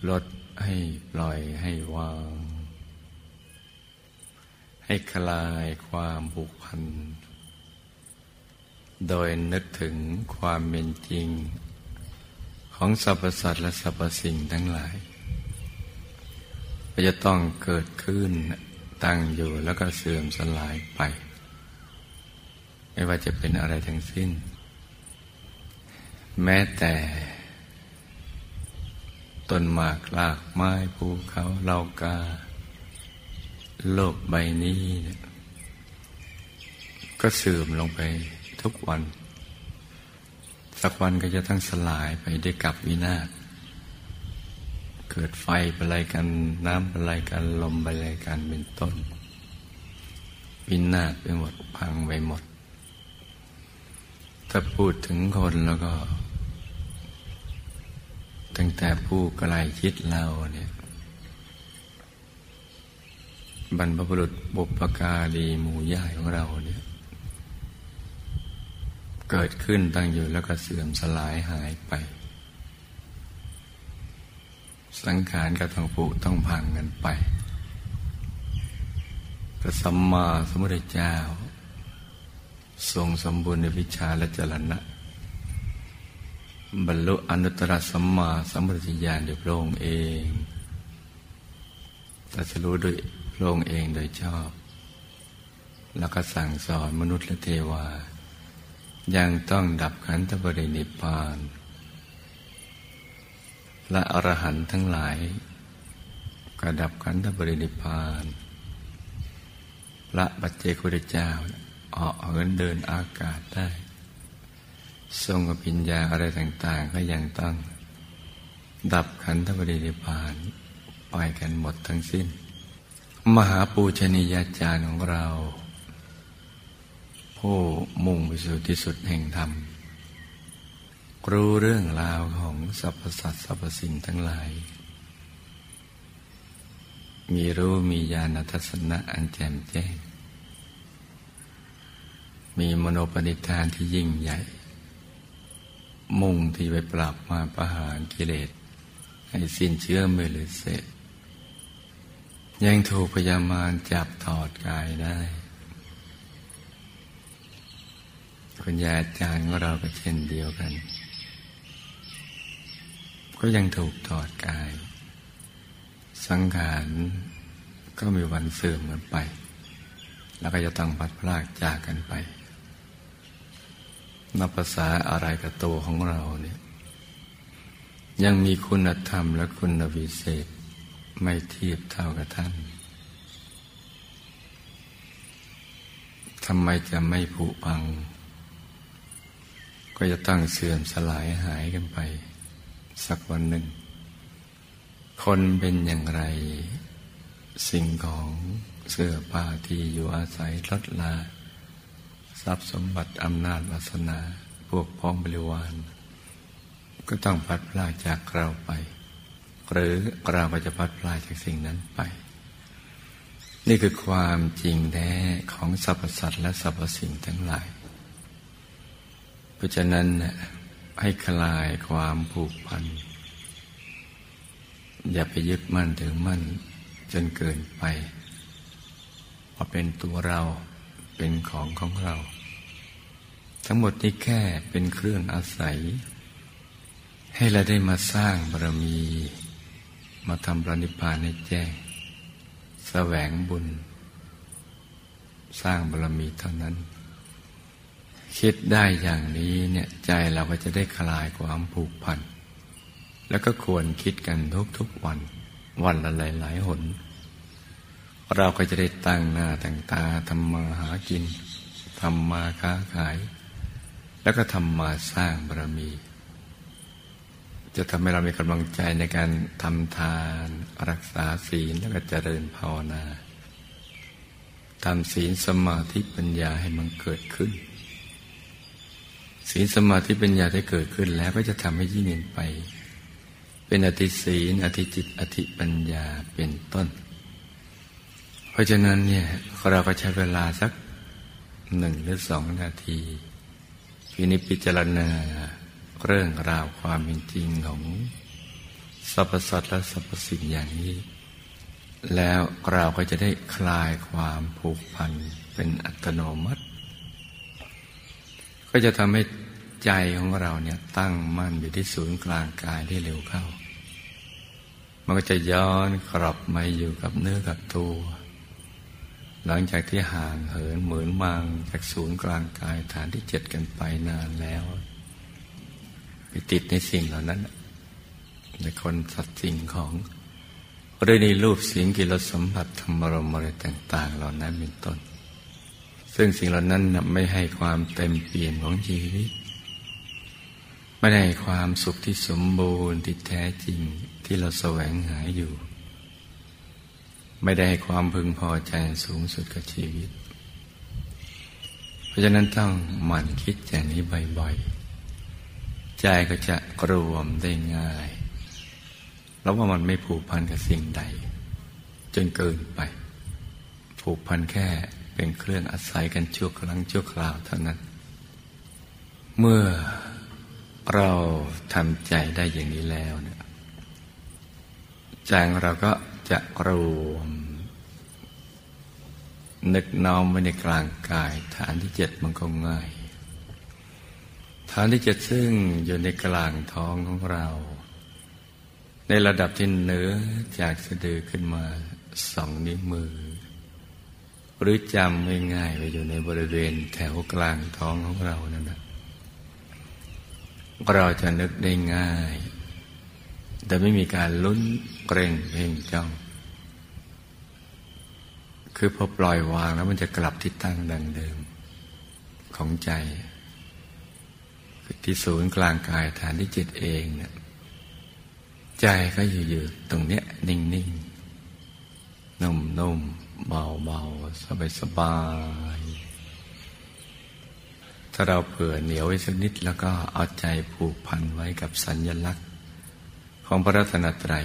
ลดให้ปล่อยให้วาง ให้คลายความผูกพัน โดยนึกถึงความเป็นจริง ของสรรพสัตว์และสรรพสิ่งทั้งหลายจะต้องเกิดขึ้นตั้งอยู่แล้วก็เสื่อมสลายไป ไม่ว่าจะเป็นอะไรทั้งสิ้น แม้แต่ ต้นหมากลากไม้ภูเขาเหล่ากา โลกใบนี้เนี่ยก็เสื่อมลงไปทุกวัน สักวันก็จะต้องสลายไปด้วยกับวินาศเกิดไฟเป็นไรกันน้ำเป็นไรกันลมเป็นไรกันเป็นต้น วินาศไปหมดพังไปหมด ถ้าพูดถึงคนแล้วก็ ตั้งแต่ผู้ไกลคิดเราเนี่ยบรรพบุรุษบุปการีหมู่ย่ายของเราเนี่ยเกิดขึ้นตั้งอยู่แล้วก็เสื่อมสลายหายไป สังขารก็ต้องผุต้องพังกันไปพระสัมมาสัมพุทธเจ้า ทรงสมบูรณ์ในวิชาและจรณะ บรรลุอนุตตรสัมมาสัมพุทธญาณโดยพระองค์เองตัสรู้โดยพระองค์เองโดยชอบ แล้วก็สั่งสอนมนุษย์และเทวา ยังต้องดับขันธปรินิพพาน และอรหันต์ทั้งหลายกระดับขันธบรินิพาน พระบัจเจกุฎเจ้าออกเหินเดินอากาศได้ ทรงอภิญญาอะไรต่างๆ ก็ยังต้อง ดับขันธบรินิพานไปกันหมดทั้งสิ้น มหาปูชนียาจารย์ของเรา ผู้มุ่งไปสู่ที่สุดแห่งธรรม รู้เรื่องราวของสรรพสัตว์สรรพสิ่งทั้งหลาย มีรู้มีญาณทัศนะอันแจ่มแจ้ง มีมโนปณิธานที่ยิ่งใหญ่ มุ่งที่ไปปรับมาประหารกิเลส ให้สิ้นเชื้อเมื่อหรือเสร็จยังถูกพยามารจับถอดกายได้คุณยาอาจารย์ของเราก็เช่นเดียวกัน ก็ยังถูกถอดกาย สังขารก็มีวันเสื่อมกันไป แล้วก็จะต้องพัดพลากจากกันไป นับภาษาอะไรกับตัวของเราเนี่ยยังมีคุณธรรมและคุณวิเศษ ไม่เทียบเท่ากับท่านทำไมจะไม่ผุพัง ก็จะตั้งเสื่อมสลายหายกันไป สักวันหนึ่ง คนเป็นอย่างไร สิ่งของเสื้อผ้าที่อยู่อาศัยลดลา ทรัพย์สมบัติอำนาจวาสนา พวกพ้องบริวาร ก็ต้องพัดพลาจากเราไป หรือเราก็จะพัดพลาจากสิ่งนั้นไป นี่คือความจริงแท้ของสรรพสัตว์และสรรพสิ่งทั้งหลาย เพราะฉะนั้นให้คลายความผูกพัน อย่าไปยึดมั่นถึงมั่นจนเกินไปว่าเป็นตัวเรา เป็นของของเรา ทั้งหมดนี้แค่เป็นเครื่องอาศัย ให้เราได้มาสร้างบารมี มาทำปรนิพานให้แจ้งแสวงบุญ สร้างบารมีเท่านั้น คิดได้อย่างนี้เนี่ยใจเราก็จะได้คลายความผูกพัน แล้วก็ควรคิดกันทุกๆวัน วันละหลายๆหน เราก็จะได้ตั้งหน้าตั้งตาทำมาหากินทำมาค้าขาย แล้วก็ทำมาสร้างบารมี จะทำให้เรามีกำลังใจในการทำทานรักษาศีลแล้วก็เจริญภาวนาทำศีลสมาธิปัญญาให้มันเกิดขึ้น ศีลสมาธิปัญญาได้เกิดขึ้นแล้วก็จะทำให้ยิ่งเนไป เป็นอธิศีลอธิจิตอธิปัญญาเป็นต้น เพราะฉะนั้นเนี่ยเราก็ใช้เวลาสักหนึ่งหรือสองนาทีพินิจพิจารณาเรื่องราวความเป็นจริงของสรรพสัตว์และสรรพสิ่งอย่างนี้ แล้วเราก็จะได้คลายความผูกพันเป็นอัตโนมัติ ก็จะทำให้ใจของเราเนี่ยตั้งมั่นอยู่ที่ศูนย์กลางกายได้เร็วเข้า มันก็จะย้อนกลับมาอยู่กับเนื้อกับตัว หลังจากที่ห่างเหินเหมือนมังจากศูนย์กลางกายฐานที่เจ็ดกันไปนานแล้ว ไปติดในสิ่งเหล่านั้น ในคนสัตว์สิ่งของหรือในรูปเสียงกิรสมบัติธรรมรมอะไรต่าง ๆ เหล่านั้นเป็นต้น ซึ่งสิ่งเหล่านั้นไม่ให้ความเต็มเปี่ยมของชีวิตไม่ได้ความสุขที่สมบูรณ์ที่แท้จริงที่เราแสวงหาอยู่ ไม่ได้ให้ความพึงพอใจสูงสุดกับชีวิต เพราะฉะนั้นต้องหมั่นคิดอย่างนี้บ่อยๆ ใจก็จะรวมได้ง่าย แล้วว่ามันไม่ผูกพันกับสิ่งใด จนเกินไป ผูกพันแค่เป็นเครื่องอาศัยกันชั่วครั้งชั่วคราวเท่านั้น เมื่อเราทำใจได้อย่างนี้แล้วเนี่ยใจเราก็ จะรวม นึกน้อมไว้ในกลางกาย ฐานที่เจ็ดมันก็ง่าย ฐานที่เจ็ดซึ่งอยู่ในกลางท้องของเรา ในระดับที่เหนือจากสะดือขึ้นมาสองนิ้วมือ หรือจำง่ายๆไปอยู่ในบริเวณแถวกลางท้องของเรานั่นนะเราจะนึกได้ง่าย แต่ไม่มีการลุ้นเกรงเพ่งจ้อง คือพอปล่อยวางแล้วมันจะกลับที่ตั้งดังเดิม ของใจที่ศูนย์กลางกายฐานที่จิตเองเนี่ยใจก็อยู่ๆตรงเนี้ย นิ่งๆนุ่มๆเบาๆสบายๆถ้าเราเผื่อเหนียวไว้สักนิด แล้วก็เอาใจผูกพันไว้กับสัญญลักษณ์ ของพระรัตนตรัย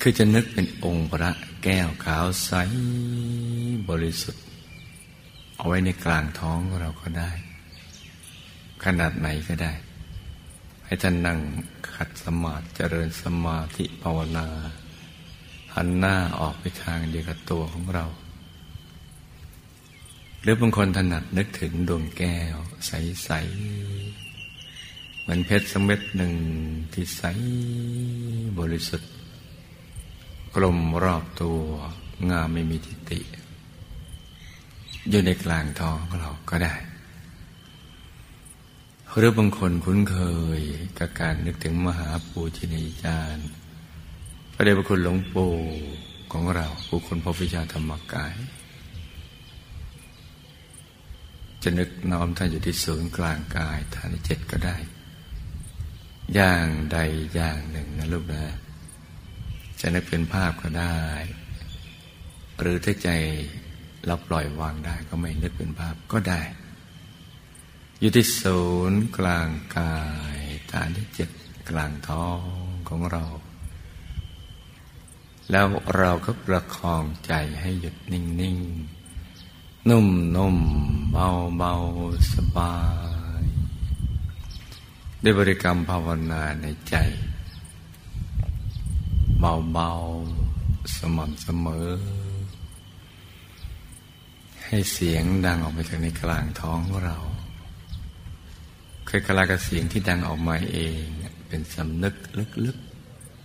คือจะนึกเป็นองค์พระ แก้วขาวใสบริสุทธิ์ เอาไว้ในกลางท้องเราก็ได้ ขนาดไหนก็ได้ ให้ท่านนั่งขัดสมาธิเจริญสมาธิภาวนา หันหน้าออกไปทางเดียวกับตัวของเรา หรือบางคนถนัดนึกถึงดวงแก้ว ใส ๆ เหมือนเพชรสเม็ดหนึ่งที่ใสบริสุทธิ์ กลมรอบตัวงามไม่มีทิฏฐิอยู่ในกลางท้องของเราก็ได้ หรือบางคนคุ้นเคยกับการนึกถึงมหาปูชนียจารย์พระเดชพระคุณหลวงปู่ของเราผู้คนพบวิชาธรรมกาย จะนึกน้อมท่านอยู่ที่ศูนย์กลางกายฐานที่เจ็ดก็ได้ อย่างใดอย่างหนึ่งนะลูกนะ จะนึกเป็นภาพก็ได้ หรือถ้าใจเราปล่อยวางได้ก็ไม่นึกเป็นภาพก็ได้ อยู่ที่ศูนย์กลางกายฐานที่เจ็ดกลางท้องของเรา แล้วเราก็ประคองใจให้หยุดนิ่งนิ่งนุ่มนุ่มเบาเบาสบาย ได้บริกรรมภาวนาในใจ เบาเบาสม่ำเสมอ ให้เสียงดังออกไปจากในกลางท้องของเราคล้ากับเสียงที่ดังออกมาเอง เป็นสำนึกลึก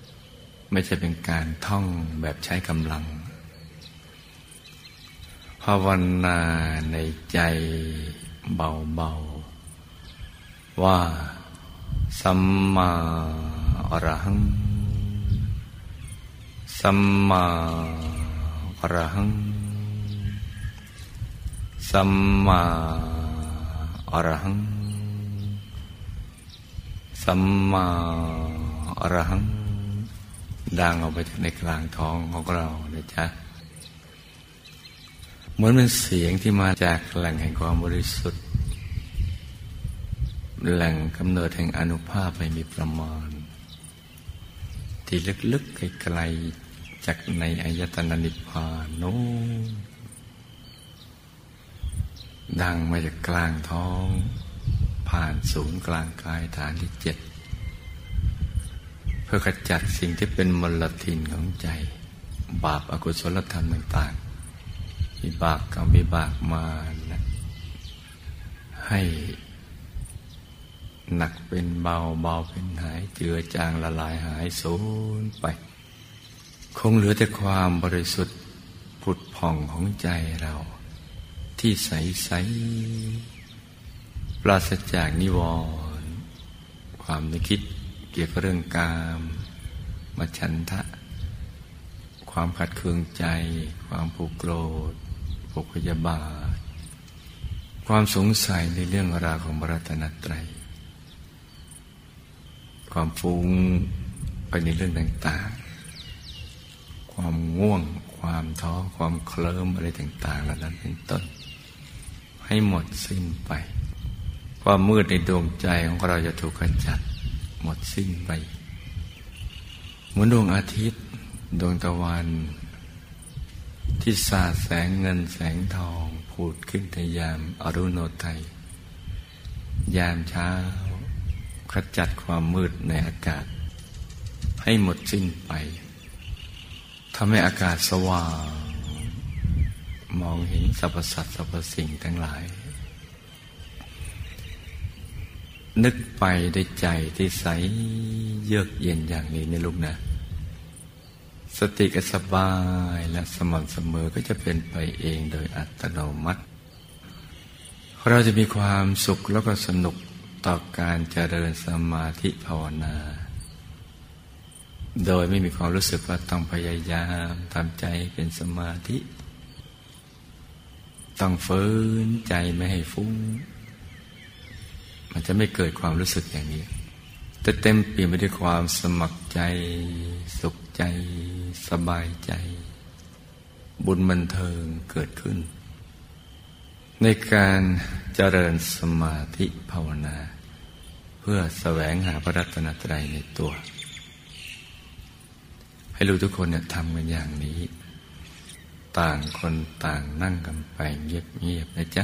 ๆ ไม่ใช่เป็นการท่องแบบใช้กำลัง ภาวนาในใจเบาๆ ว่าสัมมาอรหัง สัมมาอรหัง สัมมาอรหัง สัมมาอรหัง ดังออกไปจากในกลางท้องของเรานะจ๊ะ เหมือนเป็นเสียงที่มาจากแหล่งแห่งความบริสุทธิ์ แหล่งกำเนิดแห่งอนุภาพไม่มีประมาณ ที่ลึกๆไกลๆ จากในอายตนะนิพพานโน้ดังมาจากกลางท้อง ผ่านศูนย์กลางกายฐานที่เจ็ดไปพื่อขจัดสิ่งที่เป็นมลทินของใจ บาปอากุศลธรรมต่างๆวิบากกรรมวิบากมานะให้หนักเป็นเบาเบาเป็นหายเจือจางละลายหายสูญไป คงเหลือแต่ความบริสุทธิ์ผุดผ่องของใจเรา ที่ใสใสปราศจากนิวรณ์ความนึกคิดเกี่ยวกับเรื่องกามมาฉันทะ ความขัดเคืองใจ ความผูกโกรธผูกพยาบาท ความสงสัยในเรื่องราวของบรัตนตรัย ความฟุ้งไปในเรื่องต่าง ความง่วง ความท้อความเคลิ้มอะไรต่างๆเหล่านั้นเป็นต้น ให้หมดสิ้นไป ความมืดในดวงใจของเราจะถูกขจัด หมดสิ้นไปเหมือนดวงอาทิตย์ ดวงตะวัน ที่สาดแสงเงินแสงทองผุดขึ้นในยามอรุณโนไทยยามเช้าขจัดความมืดในอากาศ ให้หมดสิ้นไป ทำให้อากาศสว่าง มองเห็นสรรพสัตว์สรรพสิ่งทั้งหลาย นึกไปได้ใจที่ใสเยือกเย็นอย่างนี้ในลูกนะ สติก็สบายและสม่ำเสมอก็จะเป็นไปเองโดยอัตโนมัติ เราจะมีความสุขแล้วก็สนุกต่อการเจริญสมาธิภาวนา โดยไม่มีความรู้สึกว่าต้องพยายามทำใจเป็นสมาธิ ต้องฝืนใจไม่ให้ฟุ้ง มันจะไม่เกิดความรู้สึกอย่างนี้แต่เต็มเปี่ยนไปด้วยความสมัครใจ สุขใจ สบายใจ บุญบันเทิงเกิดขึ้น ในการเจริญสมาธิภาวนา เพื่อแสวงหาพระรัตนตรัยในตัว ให้รู้ทุกคนเนี่ยทำกันอย่างนี้ ต่างคนต่างนั่งกันไปเงียบๆนะจ๊ะ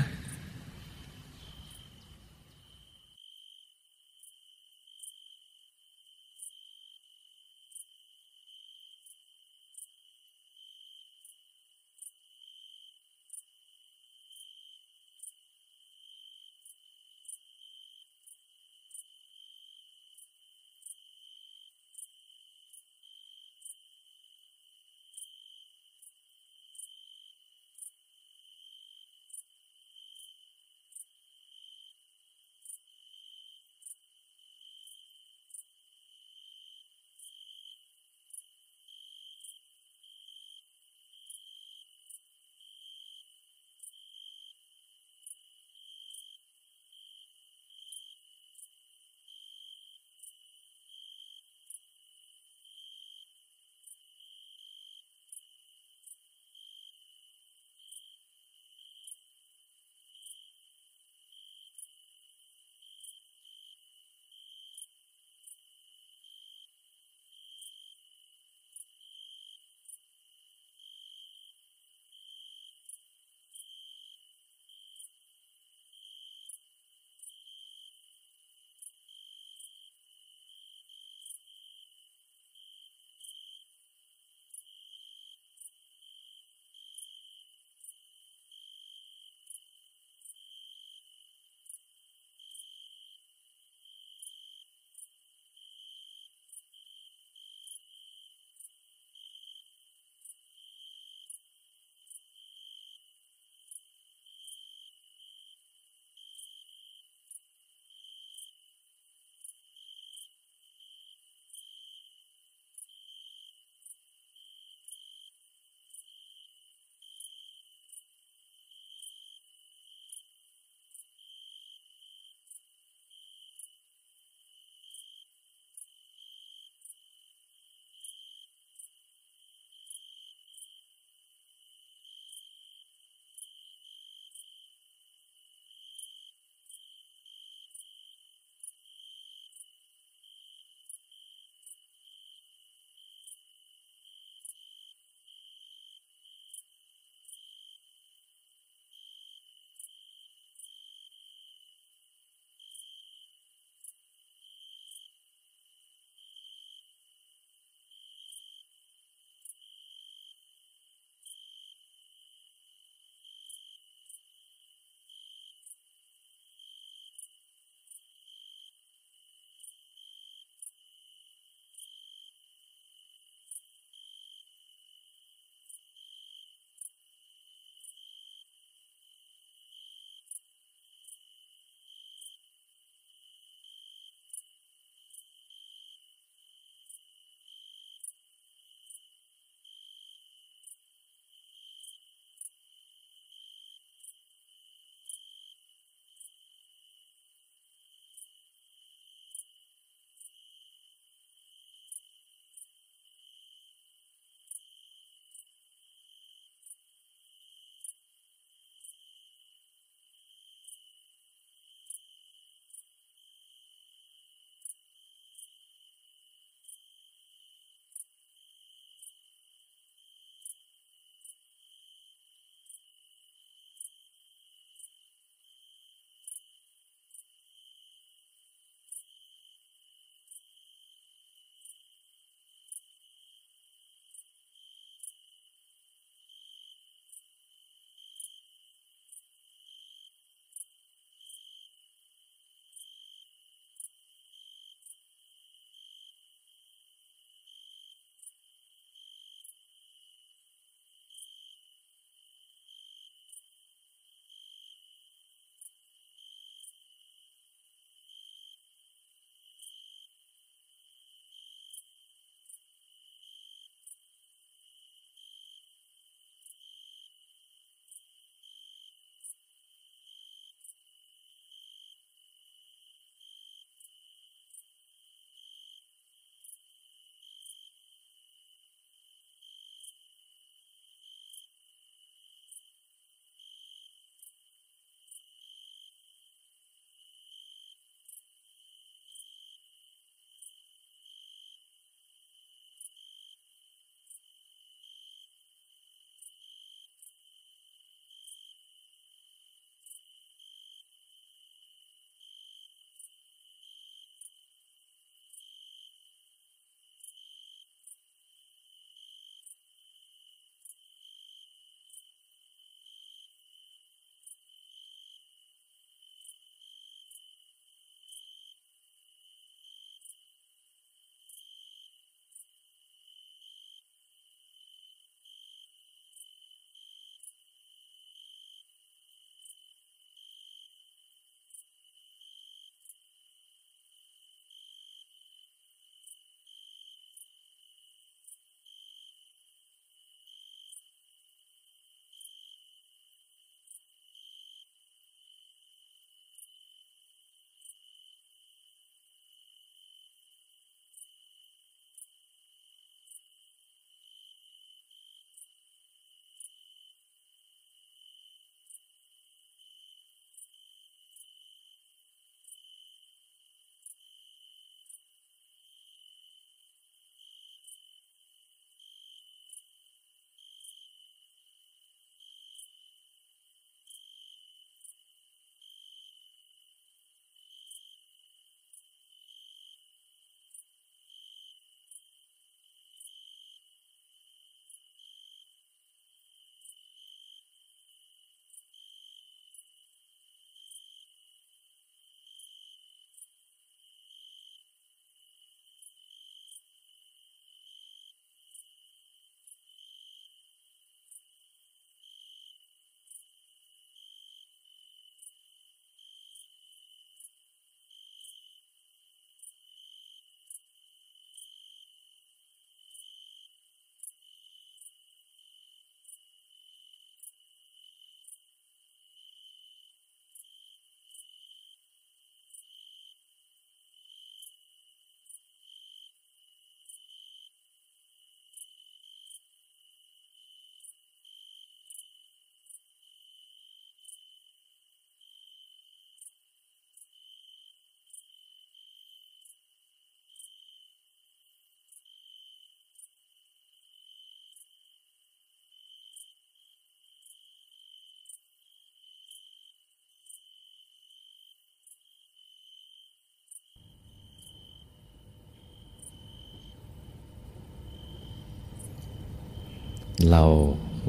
เรา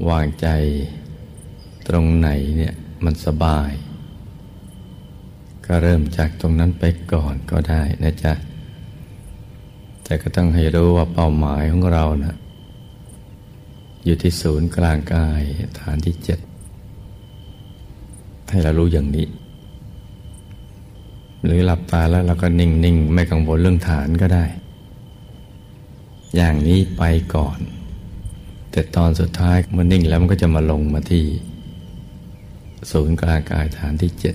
วางใจตรงไหนเนี่ยมันสบาย ก็เริ่มจากตรงนั้นไปก่อนก็ได้นะจ๊ะ แต่ก็ต้องให้รู้ว่าเป้าหมายของเรานะอยู่ที่ศูนย์กลางกายฐานที่เจ็ดให้เรารู้อย่างนี้ หรือหลับตาแล้วเราก็นิ่ง ๆ ไม่กังวลเรื่องฐานก็ได้ อย่างนี้ไปก่อน แต่ตอนสุดท้ายมันนิ่งแล้วมันก็จะมาลงมาที่ ศูนย์กลางกายฐานที่เจ็ด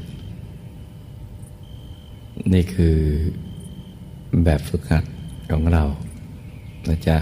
นี่คือแบบฝึกหัดของเรานะจ๊ะ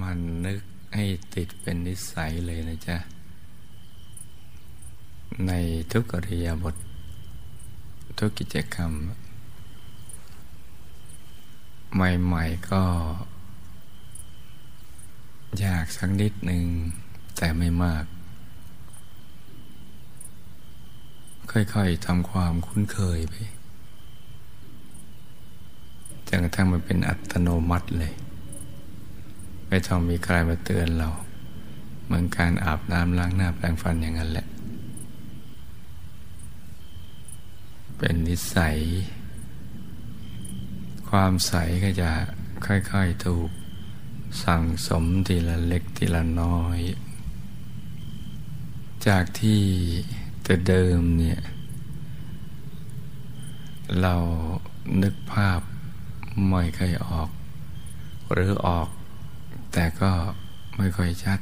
มันนึกให้ติดเป็นนิสัยเลยนะจ๊ะ ในทุกอริยบท ทุกกิจกรรม ใหม่ๆก็ยากสักนิดหนึ่งแต่ไม่มาก ค่อยๆทำความคุ้นเคยไปจนกระทั่งมันเป็นอัตโนมัติเลย ไม่ต้องมีใครมาเตือนเรา เหมือนการอาบน้ำล้างหน้าแปรงฟันอย่างนั้นแหละ เป็นนิสัย ความใสก็จะค่อยๆถูกสั่งสมทีละเล็กทีละน้อย จากที่แต่เดิมเนี่ย เรานึกภาพไม่เคยออก หรือออก แต่ก็ไม่ค่อยชัด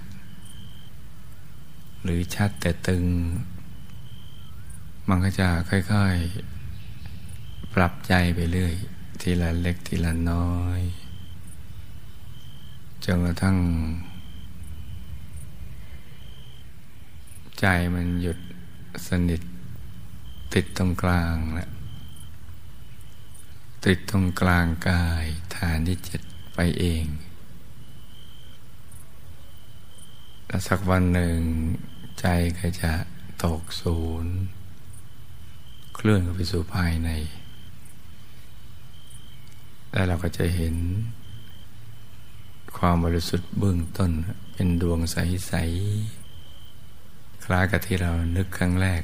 หรือชัดแต่ตึง มันก็จะค่อยๆ ปรับใจไปเรื่อย ทีละเล็กทีละน้อยจนกระทั่ง ใจมันหยุดสนิท ติดตรงกลางแหละติดตรงกลางกายฐานที่เจ็ดไปเอง แล้วสักวันหนึ่งใจก็จะตกศูนย์ เคลื่อนไปสู่ภายใน แล้วเราก็จะเห็น ความบริสุทธิ์เบื้องต้นเป็นดวงใส ๆ คล้ายกับที่เรานึกครั้งแรก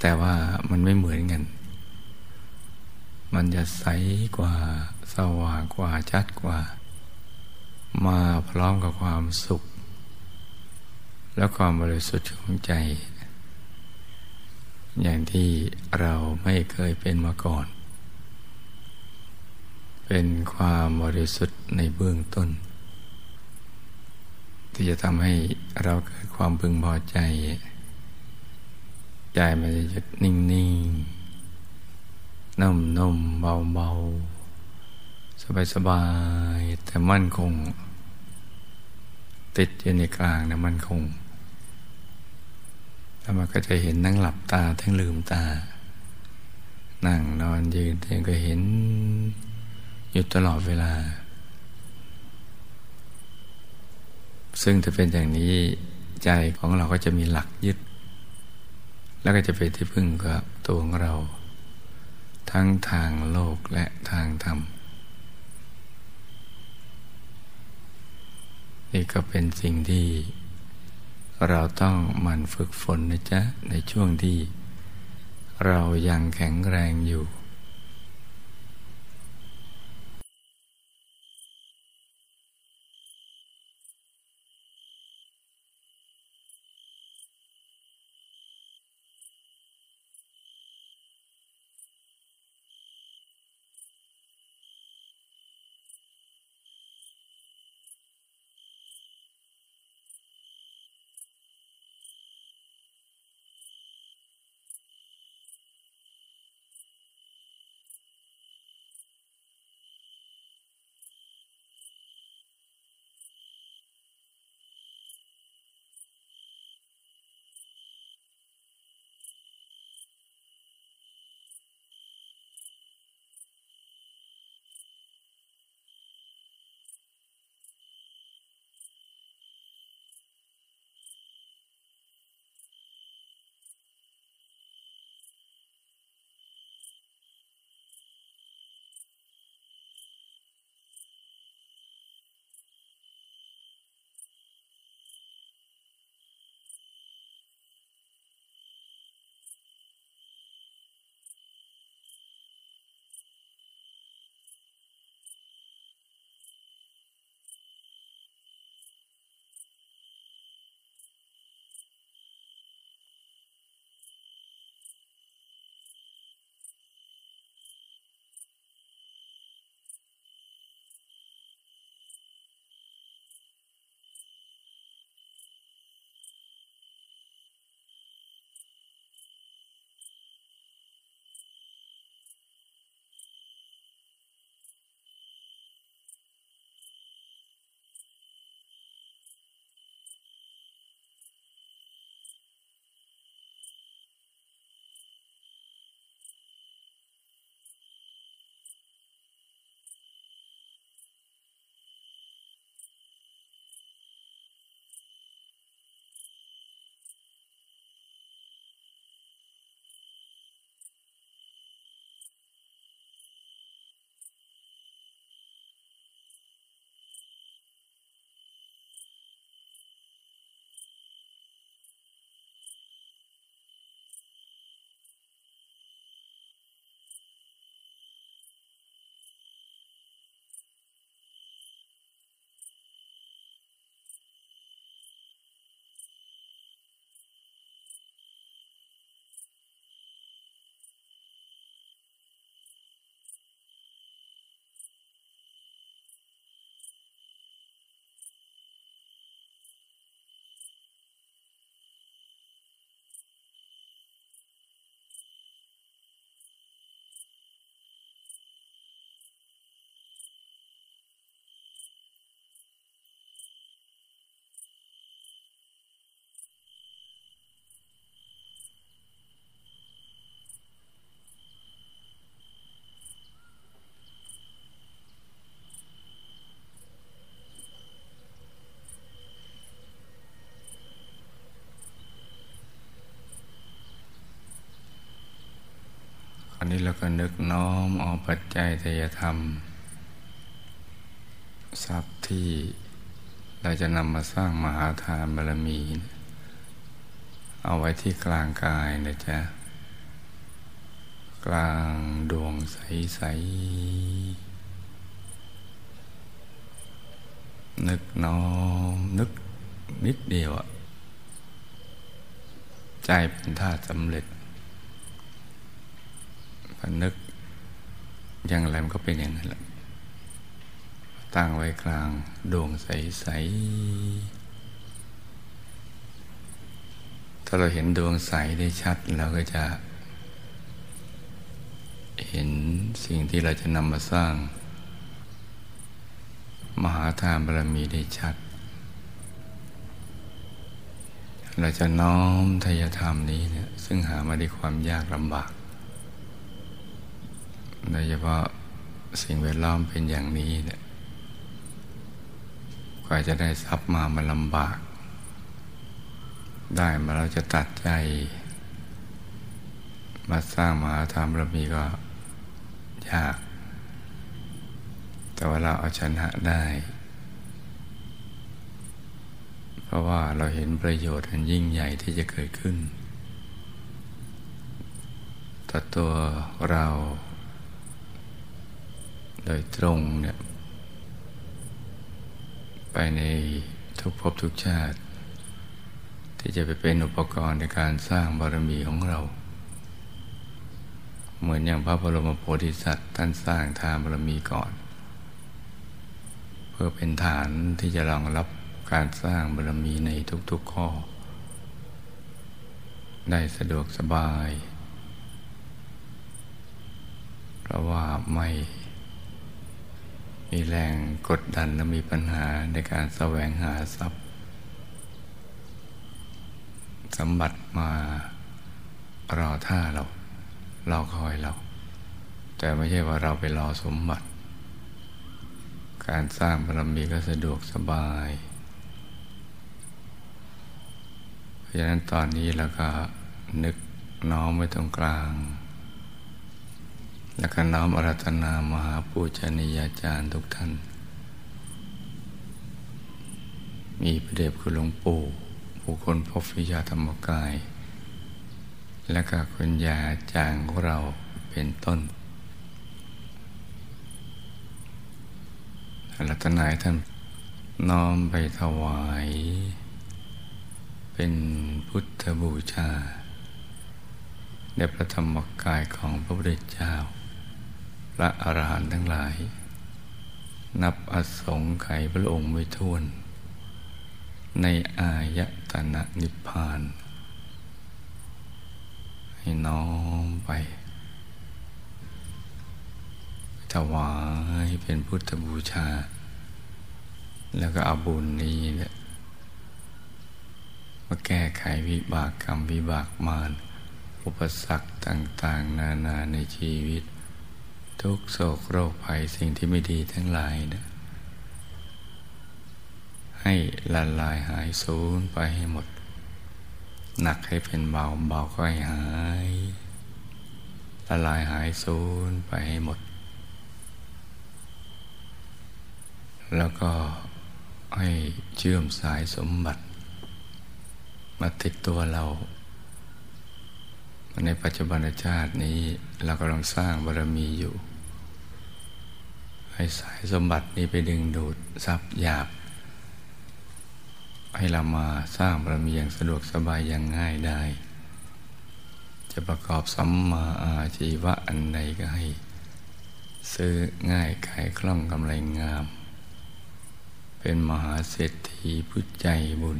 แต่ว่ามันไม่เหมือนกัน มันจะใสกว่า สว่างกว่าชัดกว่า มาพร้อมกับความสุข และความบริสุทธิ์ของใจ อย่างที่เราไม่เคยเป็นมาก่อน เป็นความบริสุทธิ์ในเบื้องต้น ที่จะทำให้เราเกิดความพึงพอใจ ใจมันจะหยุดนิ่งๆนุ่มๆเบาๆสบายๆแต่มั่นคง ติดอยู่ในกลางนะมั่นคง แล้วมันก็จะเห็นทั้งหลับตาทั้งลืมตา นั่งนอนยืนเองก็เห็นอยู่ตลอดเวลา ซึ่งถ้าเป็นอย่างนี้ใจของเราก็จะมีหลักยึด แล้วก็จะเป็นที่พึ่งกับตัวของเรา ทั้งทางโลกและทางธรรมนี่ก็เป็นสิ่งที่ เราต้องหมั่นฝึกฝนนะจ๊ะ ในช่วงที่ เรายังแข็งแรงอยู่ อันนี้เราก็นึกน้อมเอาปัจจัยทยธรรม ทรัพย์ที่เราจะนำมาสร้างมหาทานบารมี เอาไว้ที่กลางกายนะจ๊ะ กลางดวงใส ๆ นึกน้อมนึกนิดเดียวอะใจเป็นธาตุสำเร็จ นึกอย่างไรมันก็เป็นอย่างนั้นแหละตั้งไว้กลางดวงใส ๆ ถ้าเราเห็นดวงใสได้ชัดเราก็จะ เห็นสิ่งที่เราจะนำมาสร้าง มหาทานบารมีได้ชัด เราจะน้อมทยธรรมนี้เนี่ยซึ่งหามาด้วยความยากลำบาก โดยเฉพาะสิ่งแวดล้อมเป็นอย่างนี้เนี่ยกว่าจะได้ทรัพย์มามันลำบาก ได้มาเราจะตัดใจ มาสร้างมหาธรรมเรามีก็ยาก แต่ว่าเราเอาชนะได้ เพราะว่าเราเห็นประโยชน์อันยิ่งใหญ่ที่จะเกิดขึ้นต่อตัวเรา โดยตรงเนี่ยไปในทุกภพทุกชาติ ที่จะไปเป็นอุปกรณ์ในการสร้างบารมีของเรา เหมือนอย่างพระบรมโพธิสัตว์ท่านสร้างทานบารมีก่อน เพื่อเป็นฐานที่จะรองรับการสร้างบารมีในทุกๆข้อ ได้สะดวกสบาย เพราะว่าไม่ มีแรงกดดันและมีปัญหาในการแสวงหาทรัพย์ สมบัติมารอท่าเรารอคอยเรา แต่ไม่ใช่ว่าเราไปรอสมบัติ การสร้างบารมีก็สะดวกสบาย เพราะฉะนั้นตอนนี้เราก็นึกน้อมไว้ตรงกลาง และก็น้อมอารัธนามหาปูชนียาจารย์ทุกท่าน มีพระเดชคุณหลวงปู่ผู้คนพบวิชาธรรมกาย และก็คุณยาจางของเราเป็นต้นรัตนายท่านน้อมไปถวาย เป็นพุทธบูชาในพระธรรมกายของพระพุทธเจ้า ระอรหันต์ทั้งหลาย นับอสงไขยพระองค์ไม่ท้วน ในอายตนะนิพพาน ให้น้อมไปถวายเป็นพุทธบูชา แล้วก็เอาบุญนี้เนี่ยมาแก้ไขวิบากกรรมวิบากมารอุปสรรคต่าง ๆ นานาในชีวิต ทุกโศกโรคภัยสิ่งที่ไม่ดีทั้งหลายนะให้ละลายหายสูญไปให้หมด หนักให้เป็นเบาเบาก็ให้หาย ละลายหายสูญไปให้หมด แล้วก็ให้เชื่อมสายสมบัติ มาติดตัวเรา ในปัจจุบันชาตินี้เรากำลังสร้างบารมีอยู่ ให้สายสมบัตินี้ไปดึงดูดทรัพย์หยาบ ให้เรามาสร้างบารมีอย่างสะดวกสบายอย่างง่ายได้ จะประกอบสัมมาอาชีวะอันใดก็ให้ ซื้อง่ายขายคล่องกำไรงาม เป็นมหาเศรษฐีผู้ใจบุญ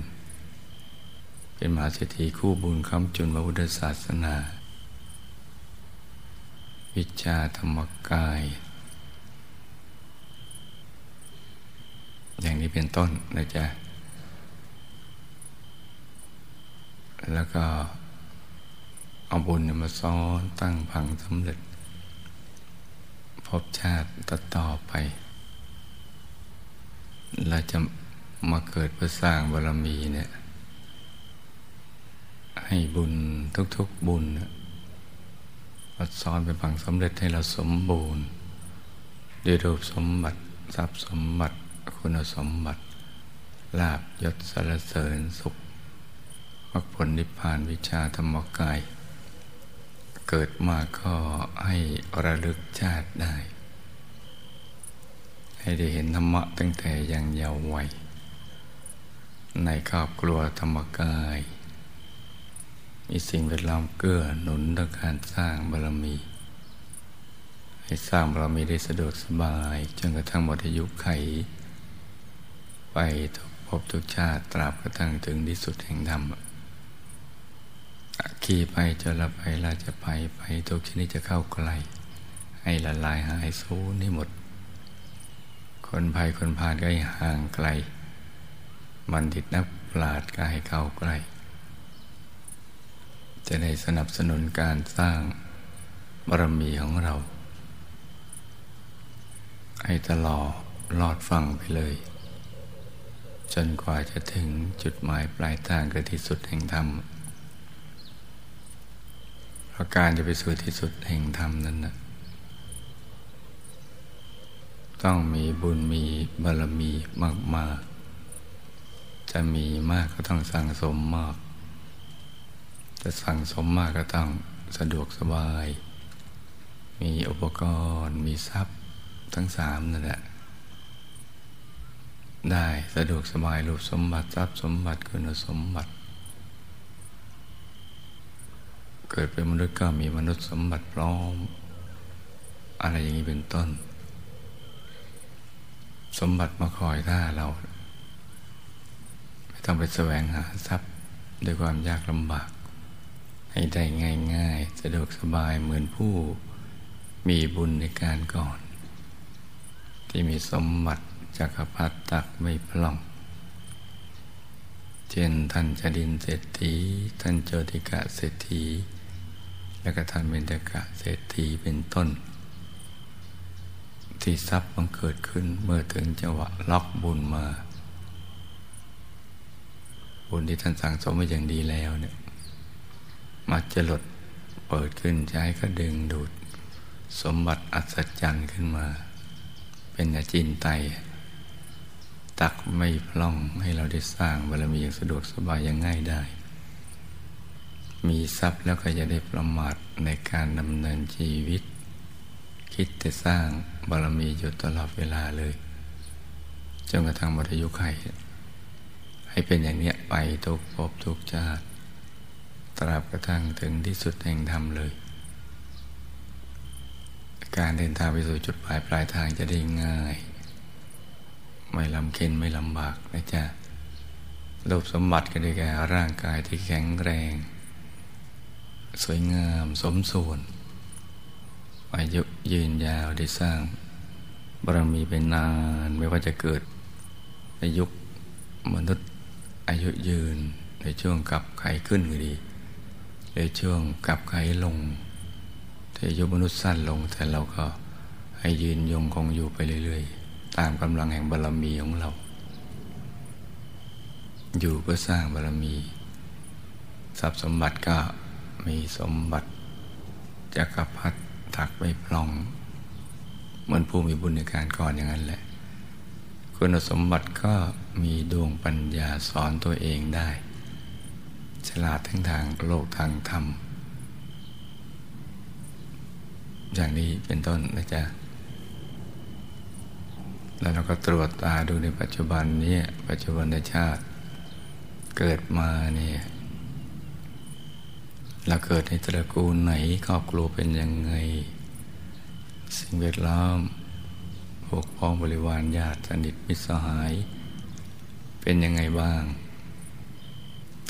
เป็นมหาเศรษฐีคู่บุญคำจุนพระพุทธศาสนา วิชาธรรมกาย อย่างนี้เป็นต้นนะจ๊ะ แล้วก็เอาบุญมาซ้อนตั้งพังสำเร็จ พบชาติต่อต่อไป เราจะมาเกิดเพื่อสร้างบารมีเนี่ย ให้บุญทุกๆบุญวัดซ้อนเป็นผังสำเร็จให้เราสมบูรณ์ด้วยรูปสมบัติทรัพย์สมบัติ คุณสมบัติลาบยศสารเสริญสุขมรรคผลนิพพานวิชาธรรมกาย เกิดมาก็ให้ระลึกชาติได้ ให้ได้เห็นธรรมะตั้งแต่ยังเยาว์วัย ในครอบครัวธรรมกาย มีสิ่งแวดล้อมเกื้อหนุนต่อการสร้างบารมี ให้สร้างบารมีได้สะดวกสบาย จนกระทั่งหมดอายุไข ทุกภพทุกชาติตราบกระทั่งถึงที่สุดแห่งธรรมขี่ไปจนละไปเราจะไปไปทุกชนิดจะเข้าใกล ให้ละลายหายสูญให้หมด คนภัยคนพาลก็ให้ห่างไกลบัณฑิตนักปราชญ์ก็ให้เข้าใกล้ จะได้สนับสนุนการสร้างบารมีของเรา ให้ตลอดลอดฟังไปเลย จนกว่าจะถึงจุดหมายปลายทางคือที่สุดแห่งธรรมเพราะการจะไปสู่ที่สุดแห่งธรรมนั้นนะต้องมีบุญมีบารมีมากจะมีมากก็ต้องสั่งสมมาก จะสั่งสมมากก็ต้องสะดวกสบาย มีอุปกรณ์ มีทรัพย์ทั้งสามนั่นแหละ ได้สะดวกสบายรูปสมบัติทรัพย์สมบัติคุณสมบัติ เกิดเป็นมนุษย์ก็มีมนุษย์สมบัติพร้อม อะไรอย่างนี้เป็นต้น สมบัติมาคอยท่าเรา ไม่ต้องไปแสวงหาทรัพย์ด้วยความยากลำบาก ให้ได้ง่าย ๆ สะดวกสบายเหมือนผู้มีบุญในการก่อน ที่มีสมบัติ จักรพรรดิตักไม่พล่อง เช่นท่านจดินเศรษฐี ท่านโจติกะเศรษฐี และก็ท่านเบญจกะเศรษฐีเป็นต้น ที่ทรัพย์บังเกิดขึ้นเมื่อถึงจังหวะล็อกบุญมา บุญที่ท่านสั่งสมไว้อย่างดีแล้วเนี่ยมาจะหลดเปิดขึ้นใช้ก็ดึงดูด สมบัติอัศจรรย์ขึ้นมา เป็นอาจินไต ตักไม่พล่องให้เราได้สร้างบารมีอย่างสะดวกสบายอย่างง่ายได้ มีทรัพย์แล้วก็จะได้ประมาทในการดำเนินชีวิต คิดจะสร้างบารมีอยู่ตลอดเวลาเลยจนกระทั่งหมดอายุไขให้เป็นอย่างนี้ไปทุกภพทุกชาติ ตราบกระทั่งถึงที่สุดแห่งธรรมเลย การเดินทางไปสู่จุดปลายปลายทางจะได้ง่าย ไม่ลำเค็นไม่ลำบากนะจ๊ะรูปสมบัติก็ได้แก่ร่างกายที่แข็งแรง สวยงามสมส่วน อายุยืนยาวได้สร้างบารมีเป็นนานไม่ว่าจะเกิดในยุคมนุษย์อายุยืนในช่วงกับไขขึ้นก็ดีในช่วงกับไขลงที่อายุมนุษย์สั้นลงแต่เราก็ให้ยืนยงคงอยู่ไปเรื่อยๆ ตามกำลังแห่งบารรมีของเรา อยู่เพื่อสร้างบารรมี ทรัพย์สมบัติก็มีสมบัติจักรพรรดิถักไม่พลอง เหมือนผู้มีบุญในการก่อนอย่างนั้นแหละ คุณสมบัติก็มีดวงปัญญาสอนตัวเองได้ ฉลาดทั้งทางโลกทางธรรม อย่างนี้เป็นต้นนะจ๊ะ แล้วเราก็ตรวจตาดูในปัจจุบันนี้ปัจจุบันในชาติเกิดมาเนี่ยเราเกิดในตระกูลไหนครอบครัวเป็นยังไง สิ่งแวดล้อมพวกพ้องบริวารญาติสนิทมิตรสหาย เป็นยังไงบ้าง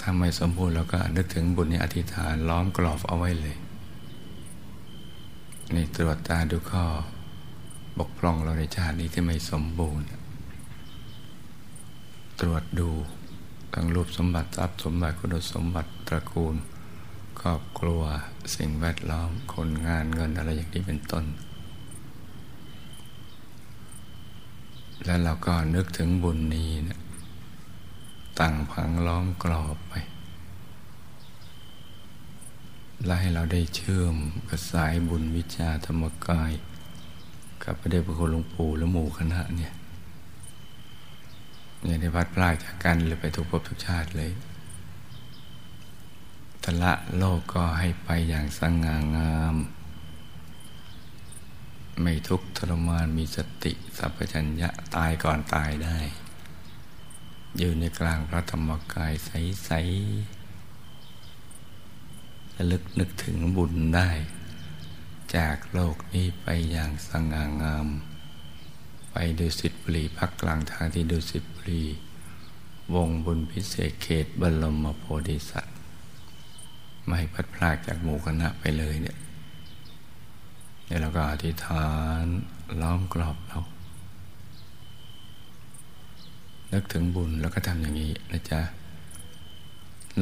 ถ้าไม่สมบูรณ์เราก็นึกถึงบุญในอธิษฐานล้อมกรอบเอาไว้เลย นี่ตรวจตาดูข้อ บกพร่องเราในชาตินี้ที่ไม่สมบูรณ์ ตรวจดูทั้งรูปสมบัติทรัพย์สมบัติคุณสมบัติตระกูล ครอบครัวสิ่งแวดล้อมคนงานเงินอะไรอย่างนี้เป็นต้น แล้วเราก็นึกถึงบุญนี้นะตั้งพังล้อมกรอบไปและให้เราได้เชื่อมกับสายบุญวิชาธรรมกาย กับพระเดชพระคุณหลวงปู่และหมู่คณะเนี่ยอย่าได้พัดพลาดจากกันเลยไปทุกภพทุกชาติเลยทละโลกก็ให้ไปอย่างสง่างาม ไม่ทุกทรมานมีสติสัพพัญญะตายก่อนตายได้ อยู่ในกลางพระธรรมกายใสๆระลึกนึกถึงบุญได้ จากโลกนี้ไปอย่างสง่างาม ไปดูสิทธิบุรีพักกลางทางที่ดูสิทธิบุรี วงบุญพิเศษเขตบรมโพธิสัตว์ ไม่พัดพลากจากหมู่คณะไปเลยเนี่ยเดี๋ยวเราก็อธิษฐานล้อมกรอบเรานึกถึงบุญแล้วก็ทำอย่างนี้นะจ๊ะ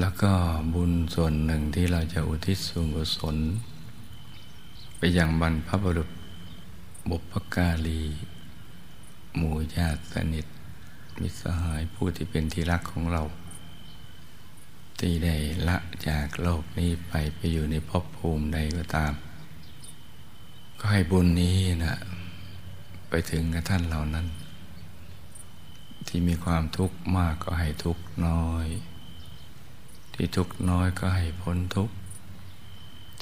แล้วก็บุญส่วนหนึ่งที่เราจะอุทิศส่วนกุศล ไปยังบรรพบุรุษบุพการีหมู่ญาติสนิท มิสหายผู้ที่เป็นที่รักของเรา ที่ได้ละจากโลกนี้ไปไปอยู่ในภพภูมิใดก็ตาม ก็ให้บุญนี้นะไปถึงกับท่านเหล่านั้น ที่มีความทุกข์มากก็ให้ทุกข์น้อย ที่ทุกข์น้อยก็ให้พ้นทุกข์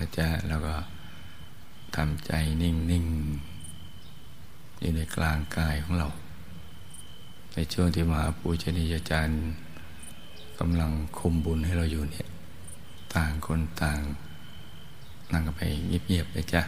นะจ๊ะแล้วก็ทำใจนิ่งนิ่งอยู่ในกลางกายของเรา ในช่วงที่มหาปูชนียาจารย์กำลังคุมบุญให้เราอยู่เนี่ย ต่างคนต่าง นั่งกันไปเงียบๆเลยจ้ะ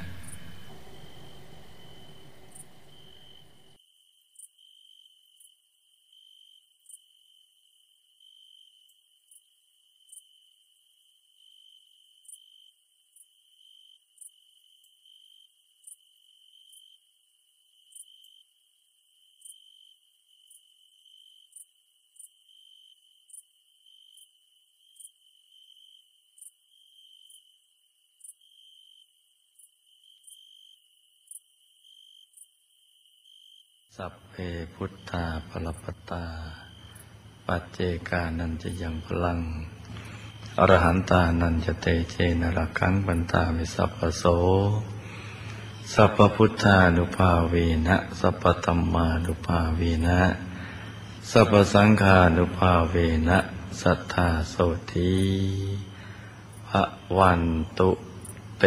สัพ เพพุทธาปรปตา ปัจเจกานันจะยังพลัง อรหันตานันจะเตเจนรักังบันตามิสัพพโส สัพพพุทธานุภาเวนะ สัพพธรรมานุภาเวนะ สัพพสังฆานุภาเวนะ สัทธาโสธีพระวันตุเต